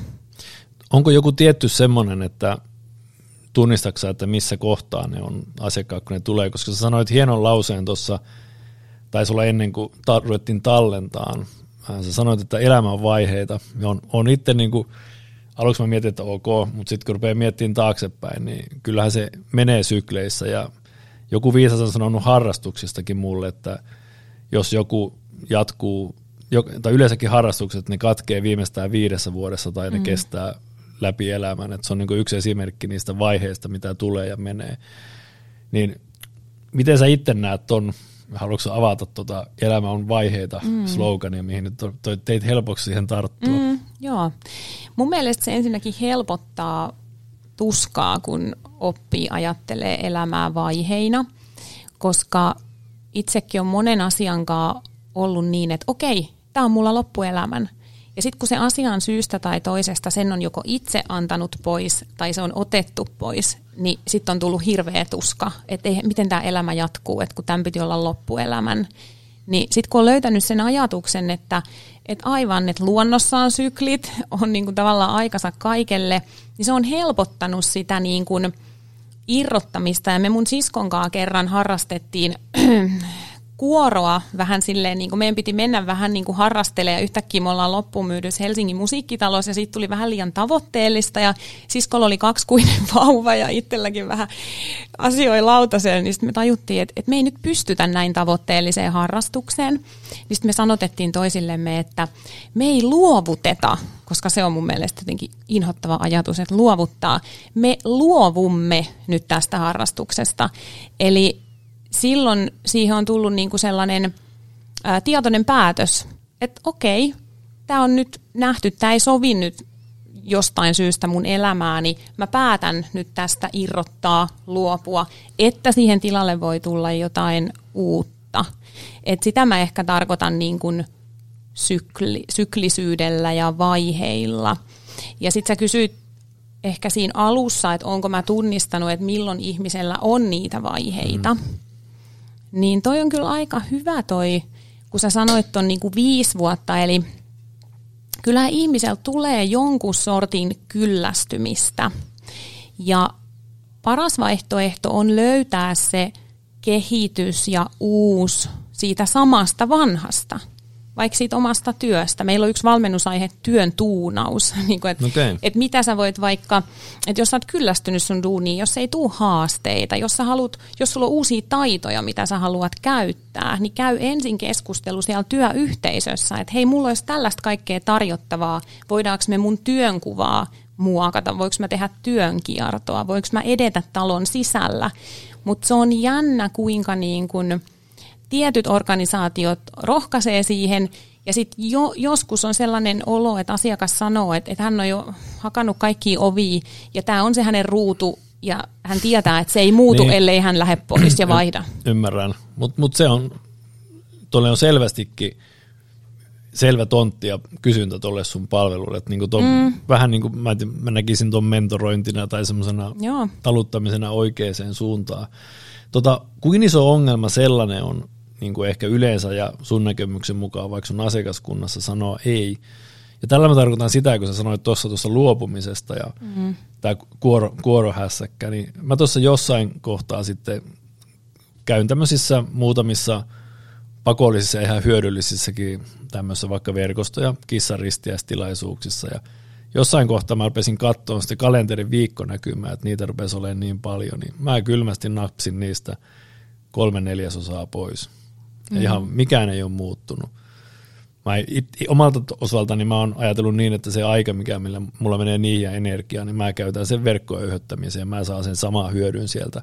Onko joku tietty semmoinen, että tunnistatko että missä kohtaa ne on asiakkaat, kun ne tulee, koska sä sanoit hienon lauseen tuossa, taisi olla ennen kuin ta- ruvettiin tallentaan, sä sanoit, että elämä on vaiheita, ja on, on itse niin kuin, aluksi mä mietin, että ok, mutta sitten kun rupeaa miettimään taaksepäin, niin kyllähän se menee sykleissä, ja joku viisas on sanonut harrastuksistakin mulle, että jos joku jatkuu, tai yleensäkin harrastukset, ne katkee viimeistään viidessä vuodessa tai ne mm. kestää läpi elämän. Et se on niin yksi esimerkki niistä vaiheista, mitä tulee ja menee. Niin miten sä itse näet ton, haluatko avata tuota elämä on vaiheita mm. slogania, mihin nyt toi, teit helpoksi siihen tarttua? Mm, joo. Mun mielestä se ensinnäkin helpottaa tuskaa, kun oppii ajattelee elämää vaiheina, koska itsekin on monen asian ollut niin, että okei, tämä on mulla loppuelämän – ja sitten kun se asia on syystä tai toisesta, sen on joko itse antanut pois tai se on otettu pois, niin sitten on tullut hirveä tuska, että miten tämä elämä jatkuu, että kun tämän piti olla loppuelämän. Niin sitten kun on löytänyt sen ajatuksen, että, että aivan, että luonnossa on syklit, on niin kuin tavallaan aikansa kaikelle, niin se on helpottanut sitä niin kuin irrottamista. Ja me mun siskonkaan kerran harrastettiin kuoroa vähän silleen, niin kuin meidän piti mennä vähän niin kuin harrastelemaan ja yhtäkkiä me ollaan loppuun myydys Helsingin musiikkitalossa ja siitä tuli vähän liian tavoitteellista ja siskolla oli kaksikuinen vauva ja itselläkin vähän asioita lautaseen, niin sitten me tajuttiin, että, että me ei nyt pystytä näin tavoitteelliseen harrastukseen. Niin sitten me sanotettiin toisillemme, että me ei luovuteta, koska se on mun mielestä jotenkin inhottava ajatus, että luovuttaa. Me luovumme nyt tästä harrastuksesta. Eli silloin siihen on tullut niin kuin sellainen ää, tietoinen päätös, että okei, tämä on nyt nähty, tämä ei sovi nyt jostain syystä mun elämääni, mä päätän nyt tästä irrottaa, luopua, että siihen tilalle voi tulla jotain uutta. Et sitä mä ehkä tarkoitan niin kuin sykli, syklisyydellä ja vaiheilla. Ja sitten sä kysyit ehkä siinä alussa, että onko mä tunnistanut, että milloin ihmisellä on niitä vaiheita. Mm. Niin toi on kyllä aika hyvä toi, kun sä sanoit ton niin kuin viisi vuotta, eli kyllä ihmiseltä tulee jonkun sortin kyllästymistä. Ja paras vaihtoehto on löytää se kehitys ja uusi siitä samasta vanhasta vaikka siitä omasta työstä. Meillä on yksi valmennusaihe, työn tuunaus. niin että okay. et mitä sä voit vaikka, että jos sä oot kyllästynyt sun duuniin, jos ei tuu haasteita, jos, sä haluat, jos sulla on uusia taitoja, mitä sä haluat käyttää, niin käy ensin keskustelu siellä työyhteisössä, että hei, mulla olisi tällaista kaikkea tarjottavaa, voidaanko me mun työnkuvaa muokata, voiko mä tehdä työnkiertoa, voiko mä edetä talon sisällä, mutta se on jännä, kuinka niin kun, tietyt organisaatiot rohkaisee siihen, ja sitten jo, joskus on sellainen olo, että asiakas sanoo, että, että hän on jo hakannut kaikki ovi, ja tämä on se hänen ruutu, ja hän tietää, että se ei muutu, niin. ellei hän lähde pois ja vaihda. Ymmärrän, mutta mut se on, tuolle on selvästikin selvä tontti ja kysyntä tuolle sun palvelulle. Että niinku ton, mm. Vähän niin kuin mä, mä näkisin tuon mentorointina tai semmoisena taluttamisena oikeaan suuntaan. Tota, kuinka iso ongelma sellainen on niin kuin ehkä yleensä ja sun näkemyksen mukaan vaikka sun asiakaskunnassa sanoa ei. Ja tällä mä tarkoitan sitä, kun sä sanoit tuossa tuossa luopumisesta ja mm. tämä kuoro, kuorohässäkkä, niin mä tuossa jossain kohtaa sitten käyn tämmöisissä muutamissa pakollisissa ja ihan hyödyllisissäkin tämmöisissä vaikka verkosto- ja kissaristiästilaisuuksissa ja jossain kohtaa mä rupesin katsoa sitten kalenterin viikkonäkymää, että niitä rupesi olemaan niin paljon, niin mä kylmästi napsin niistä kolme neljäsosaa pois. Mm. ihan mikään ei ole muuttunut. Mä it, omalta osaltani mä oon ajatellut niin, että se aika, mikä millä mulla menee niihin ja energiaa, niin mä käytän sen verkkoöyhöttämiseen, mä saan sen samaa hyödyn sieltä.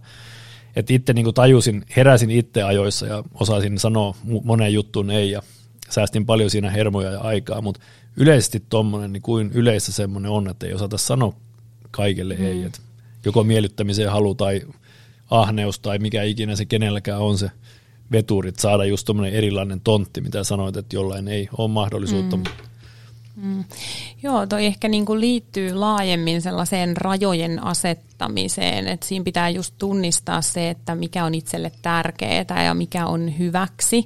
Että itse niin tajusin, heräsin itse ajoissa ja osasin sanoa moneen juttuun ei ja säästin paljon siinä hermoja ja aikaa, mutta yleisesti tuommoinen, niin kuin yleistä semmoinen on, että ei osata sanoa kaikille mm. ei, että joko miellyttämiseen halu tai ahneus tai mikä ikinä se kenelläkään on se veturit, saada just tuommoinen erilainen tontti, mitä sanoit, että jollain ei ole mahdollisuutta. Mm. Mm. Joo, toi ehkä niin kuin liittyy laajemmin sellaiseen rajojen asettamiseen, että siinä pitää just tunnistaa se, että mikä on itselle tärkeää ja mikä on hyväksi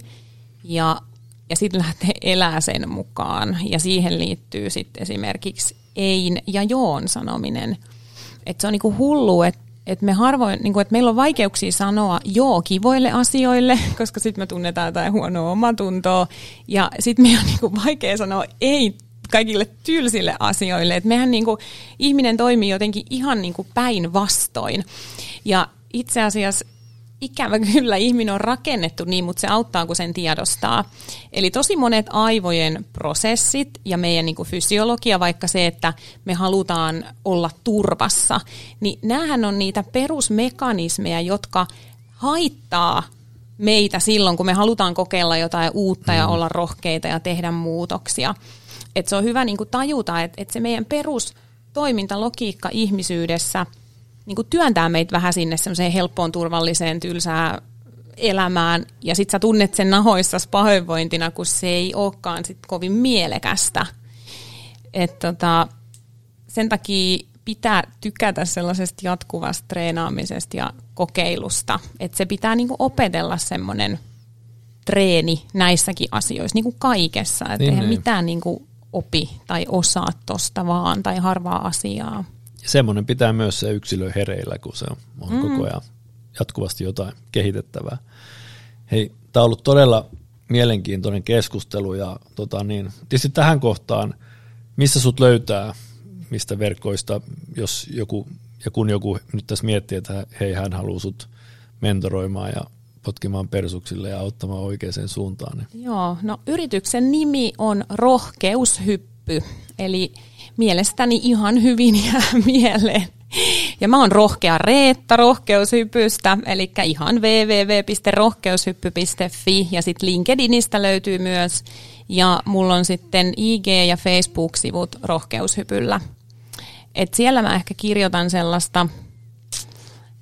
ja, ja sitten lähtee elää sen mukaan ja siihen liittyy sitten esimerkiksi ein ja joon sanominen. Että se on niin kuin hullu, että että me harvoin, niin kuin, että meillä on vaikeuksia sanoa joo kivoille asioille, koska sitten me tunnetaan jotain huonoa omatuntoa, ja sitten meidän on niin kuin, vaikea sanoa ei kaikille tylsille asioille. Et mehän niin kuin, ihminen toimii jotenkin ihan niin päinvastoin. Ja itse asiassa ikävä kyllä ihminen on rakennettu niin, mutta se auttaa, kun sen tiedostaa. Eli tosi monet aivojen prosessit ja meidän niin fysiologia, vaikka se, että me halutaan olla turvassa, niin näähän on niitä perusmekanismeja, jotka haittaa meitä silloin, kun me halutaan kokeilla jotain uutta ja mm. olla rohkeita ja tehdä muutoksia. Et se on hyvä niin tajuta, että, että se meidän perustoimintalogiikka ihmisyydessä – niin kuin työntää meitä vähän sinne semmoiseen helppoon, turvalliseen, tylsään elämään. Ja sit sä tunnet sen nahoissa pahoinvointina, kun se ei olekaan sit kovin mielekästä. Et tota, sen takia pitää tykätä sellaisesta jatkuvasta treenaamisesta ja kokeilusta. Että se pitää niinku opetella semmoinen treeni näissäkin asioissa, niin kuin kaikessa. Että niin, eihän niin. mitään niinku opi tai osaa tosta vaan tai harvaa asiaa. Ja semmoinen pitää myös se yksilö hereillä, kun se on, on mm. koko ajan jatkuvasti jotain kehitettävää. Hei, tämä on ollut todella mielenkiintoinen keskustelu ja tota niin, tietysti tähän kohtaan, missä sut löytää, mistä verkoista, jos joku, ja kun joku nyt tässä miettii, että hei, hän haluaa sut mentoroimaan ja potkimaan persuksille ja auttamaan oikeaan suuntaan. Niin. Joo, no yrityksen nimi on Rohkeushyppy, eli mielestäni ihan hyvin jää mieleen. Ja mä oon rohkea Reetta rohkeushypystä, eli ihan www.rohkeushyppy.fi ja sitten LinkedInistä löytyy myös. Ja mulla on sitten IG- ja Facebook-sivut rohkeushypyllä. Et siellä mä ehkä kirjoitan sellaista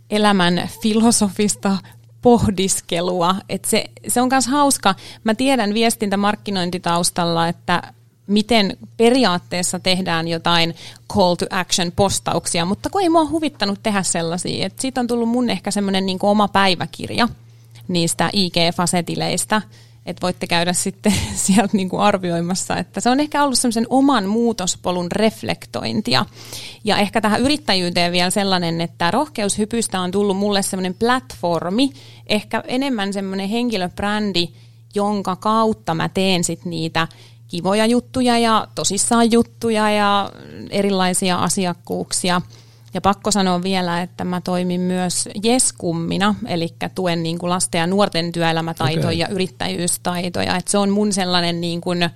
elämän filosofista pohdiskelua. Et se, se on myös hauska. Mä tiedän viestintämarkkinointitaustalla, että miten periaatteessa tehdään jotain call to action postauksia, mutta kun ei mua huvittanut tehdä sellaisia, että siitä on tullut mun ehkä semmoinen niin oma päiväkirja niistä IG-fasetileistä, että voitte käydä sitten sieltä niin kuin arvioimassa, että se on ehkä ollut semmoisen oman muutospolun reflektointia. Ja ehkä tähän yrittäjyyteen vielä sellainen, että rohkeushypystä on tullut mulle semmoinen platformi, ehkä enemmän semmoinen henkilöbrändi, jonka kautta mä teen sitten niitä kivoja juttuja ja tosissaan juttuja ja erilaisia asiakkuuksia. Ja pakko sanoa vielä, että mä toimin myös Jeskummina, eli tuen niin kuin lasten ja nuorten työelämätaitoja okay. ja yrittäjyystaitoja. Et se on mun sellainen niin kuin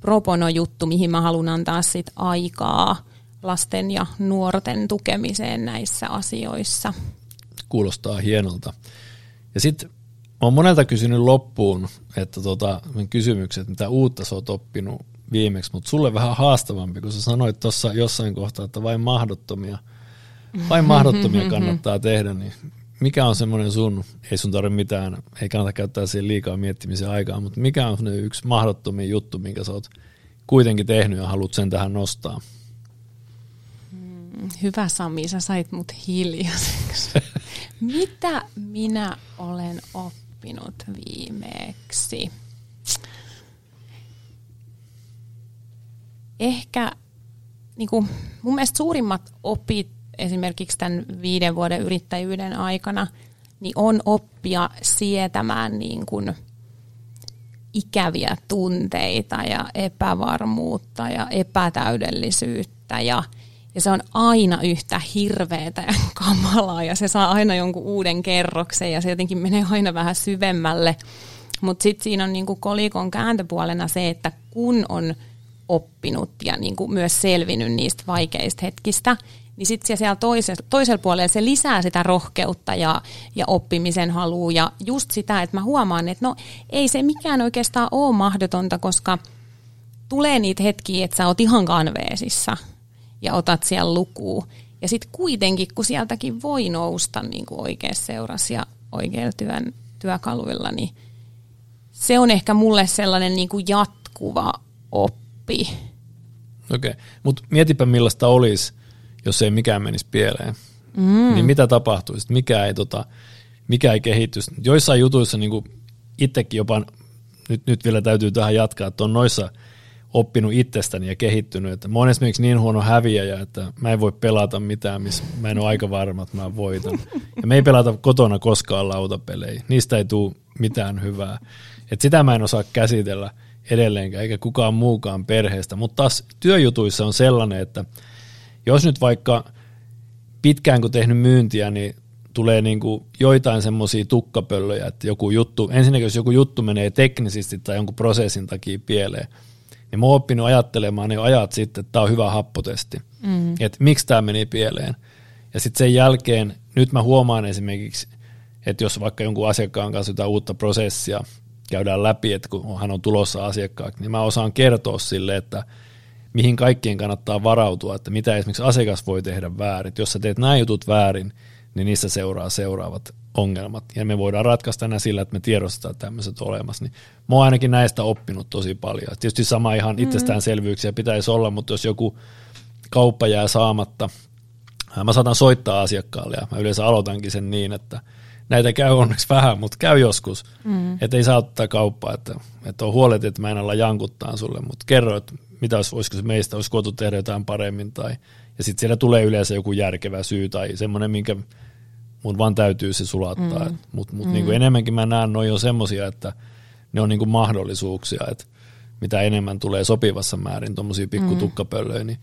propono-juttu, mihin mä haluan antaa sit aikaa lasten ja nuorten tukemiseen näissä asioissa. Kuulostaa hienolta. Ja sitten olen monelta kysynyt loppuun, että tota, kysymykset, mitä uutta sä oot oppinut viimeksi, mutta sulle vähän haastavampi, kun sä sanoit tuossa jossain kohtaa, että vain mahdottomia, vain mahdottomia kannattaa tehdä, niin mikä on semmoinen sun, ei sun tarvitse mitään, ei kannata käyttää siihen liikaa miettimisen aikaa, mutta mikä on yksi mahdottomia juttu, minkä sä oot kuitenkin tehnyt ja haluat sen tähän nostaa? Mm, hyvä Sami, sä sait mut hiljaiseksi. Mitä minä olen oppinut? Oppinut viimeksi? Ehkä niin kuin, mun mielestä suurimmat opit esimerkiksi tämän viiden vuoden yrittäjyyden aikana niin on oppia sietämään niin kuin ikäviä tunteita ja epävarmuutta ja epätäydellisyyttä ja, ja se on aina yhtä hirveätä ja kamalaa ja se saa aina jonkun uuden kerroksen ja se jotenkin menee aina vähän syvemmälle. Mutta sitten siinä on niinku kolikon kääntöpuolena se, että kun on oppinut ja niinku myös selvinnyt niistä vaikeista hetkistä, niin sitten siellä toisella, toisella puolella se lisää sitä rohkeutta ja, ja oppimisen halua ja just sitä, että mä huomaan, että no ei se mikään oikeastaan ole mahdotonta, koska tulee niitä hetkiä, että sä oot ihan kanveesissa ja otat siellä lukuu. Ja sitten kuitenkin, kun sieltäkin voi nousta niin kuin oikeassa seurassa ja oikeilla työn, työkaluilla, niin se on ehkä mulle sellainen niin kuin jatkuva oppi. Okei, okay. mutta mietipä millaista olisi, jos ei mikään menisi pieleen. Mm. Niin mitä tapahtuisi? Mikä ei, tota, mikä ei kehittyisi? Joissain jutuissa niin itsekin jopa, nyt, nyt vielä täytyy tähän jatkaa, että on noissa oppinut itsestäni ja kehittynyt. Että mä oon esimerkiksi niin huono häviäjä, että mä en voi pelata mitään, missä mä en ole aika varma, että mä voitan. Ja me ei pelata kotona koskaan lautapelejä. Niistä ei tule mitään hyvää. Et sitä mä en osaa käsitellä edelleenkään, eikä kukaan muukaan perheestä. Mutta taas työjutuissa on sellainen, että – jos nyt vaikka pitkään kun tehnyt myyntiä, niin tulee niin kuin joitain semmoisia tukkapöllöjä, että joku juttu, ensinnäkin jos joku juttu menee teknisesti tai jonkun prosessin takia pieleen, niin mä oon oppinut ajattelemaan ne ajat sitten, että tämä on hyvä happotesti, mm. että miksi tämä meni pieleen. Ja sitten sen jälkeen, nyt mä huomaan esimerkiksi, että jos vaikka jonkun asiakkaan kanssa jotain uutta prosessia käydään läpi, että kun hän on tulossa asiakkaaksi, niin mä osaan kertoa sille, että – mihin kaikkien kannattaa varautua, että mitä esimerkiksi asiakas voi tehdä väärin. Jos sä teet nämä jutut väärin, niin niissä seuraa seuraavat ongelmat. Ja me voidaan ratkaista nämä sillä, että me tiedostetaan tämmöiset olemassa. Niin mä oon ainakin näistä oppinut tosi paljon. Tietysti sama ihan mm. itsestäänselvyyksiä pitäisi olla, mutta jos joku kauppa jää saamatta, mä saatan soittaa asiakkaalle ja mä yleensä aloitankin sen niin, että näitä käy onneksi vähän, mutta käy joskus. Mm. Että ei saa ottaa kauppaa, että, että on huolet, että mä en alla jankuttaa sulle, mutta kerro, että mitä olisi, olisiko se meistä, olisi koettu tehdä jotain paremmin. Tai, ja sitten siellä tulee yleensä joku järkevä syy tai semmoinen, minkä mun vaan täytyy se sulattaa. Mm. Mutta mut mm. niin enemmänkin mä näen, noin on semmoisia, että ne on niin mahdollisuuksia, että mitä enemmän tulee sopivassa määrin tuommoisia pikkutukkapöllöjä, niin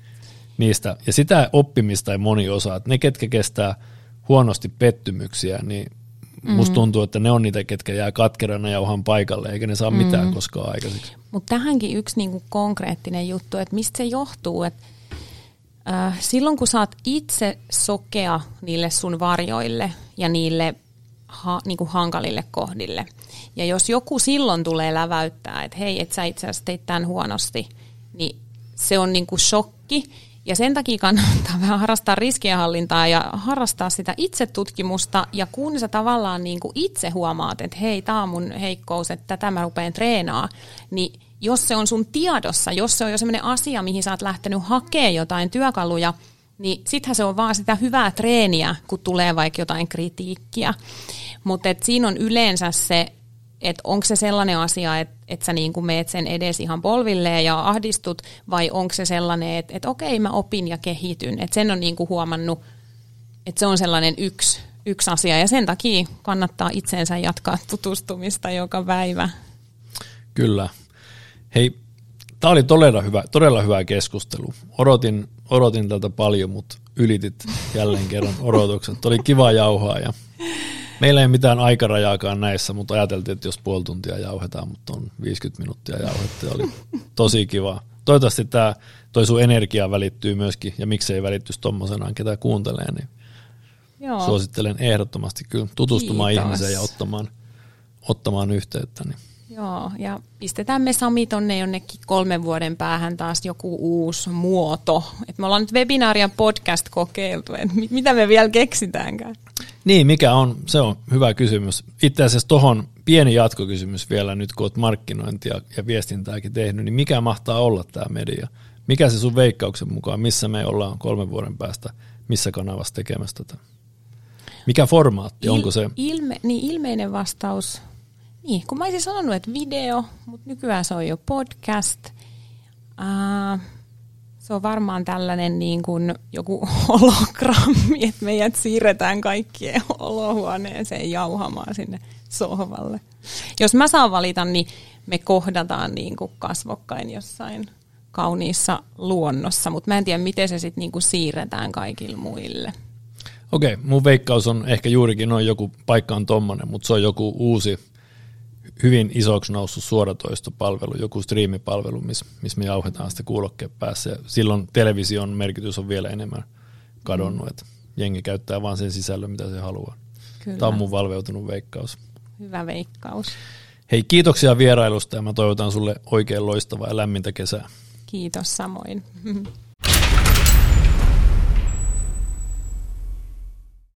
niistä. Ja sitä oppimista ei moni osaa, että ne, ketkä kestää huonosti pettymyksiä, niin Mm. Musta tuntuu, että ne on niitä, ketkä jää katkerana ja uhan paikalle, eikä ne saa mitään mm. koskaan aikaiseksi. Mutta tähänkin yksi niinku konkreettinen juttu, että mistä se johtuu, että äh, silloin kun oot itse sokea niille sun varjoille ja niille ha, niinku hankalille kohdille, ja jos joku silloin tulee läväyttää, että hei, et sä itse asiassa teit tämän huonosti, niin se on niinku shokki, ja sen takia kannattaa vähän harrastaa riskienhallintaa ja harrastaa sitä itsetutkimusta. Ja kun sä tavallaan niin kuin itse huomaat, että hei, tämä on mun heikkous, että tätä mä rupean treenaa, niin jos se on sun tiedossa, jos se on jo sellainen asia, mihin sä oot lähtenyt hakemaan jotain työkaluja, niin sittenhän se on vaan sitä hyvää treeniä, kun tulee vaikka jotain kritiikkiä. Mutta siinä on yleensä se että onko se sellainen asia, että et sä niin meet sen edes ihan polvilleen ja ahdistut, vai onko se sellainen, että et okei mä opin ja kehityn. Että sen on niin kuin huomannut, että se on sellainen yksi, yksi asia ja sen takia kannattaa itseensä jatkaa tutustumista joka päivä. Kyllä. Hei, tämä oli todella hyvä, todella hyvä keskustelu. Odotin, odotin tältä paljon, mutta ylitit jälleen kerran odotukset. Oli kiva jauhaa ja Meillä ei mitään aikarajaakaan näissä, mutta ajateltiin, että jos puoli tuntia jauhetaan, mutta on 50 minuuttia jauhettu oli tosi kiva. Toivottavasti tämä toi sun energia välittyy myöskin, ja miksei välittyisi tuommoisenaan, ketä kuuntelee, niin Joo. suosittelen ehdottomasti kyllä tutustumaan Kiitos. ihmiseen ja ottamaan, ottamaan yhteyttä. Niin. Joo, ja pistetään me Sami tonne jonnekin kolmen vuoden päähän taas joku uusi muoto. Et me ollaan nyt webinaaria podcast kokeiltu, että mitä me vielä keksitäänkään. Niin, mikä on, se on hyvä kysymys. Itse asiassa tuohon pieni jatkokysymys vielä nyt, kun olet markkinointia ja viestintääkin tehnyt, niin mikä mahtaa olla tämä media? Mikä se sun veikkauksen mukaan, missä me ollaan kolmen vuoden päästä, missä kanavassa tekemässä tätä? Mikä formaatti, Il, onko se? Ilme, niin ilmeinen vastaus, niin kun mä olisin sanonut, että video, mutta nykyään se on jo podcast. Uh, se on varmaan tällainen niin kuin joku hologrammi, että meidät siirretään kaikkien olohuoneeseen jauhamaan sinne sohvalle. Jos mä saan valita, niin me kohdataan niin kuin kasvokkain jossain kauniissa luonnossa, mutta mä en tiedä, miten se sitten niinku siirretään kaikille muille. Okei, mun veikkaus on ehkä juurikin noin joku paikka on tommonen, mutta se on joku uusi, hyvin isoksi noussut suoratoistopalvelu, joku striimipalvelu, missä miss me jauhetaan sitä kuulokkeen päässä. Ja silloin television merkitys on vielä enemmän kadonnut, mm. että jengi käyttää vain sen sisällön, mitä se haluaa. Kyllä. Tämä on mun valveutunut veikkaus. Hyvä veikkaus. Hei, kiitoksia vierailusta ja mä toivotan sulle oikein loistavaa ja lämmintä kesää. Kiitos samoin.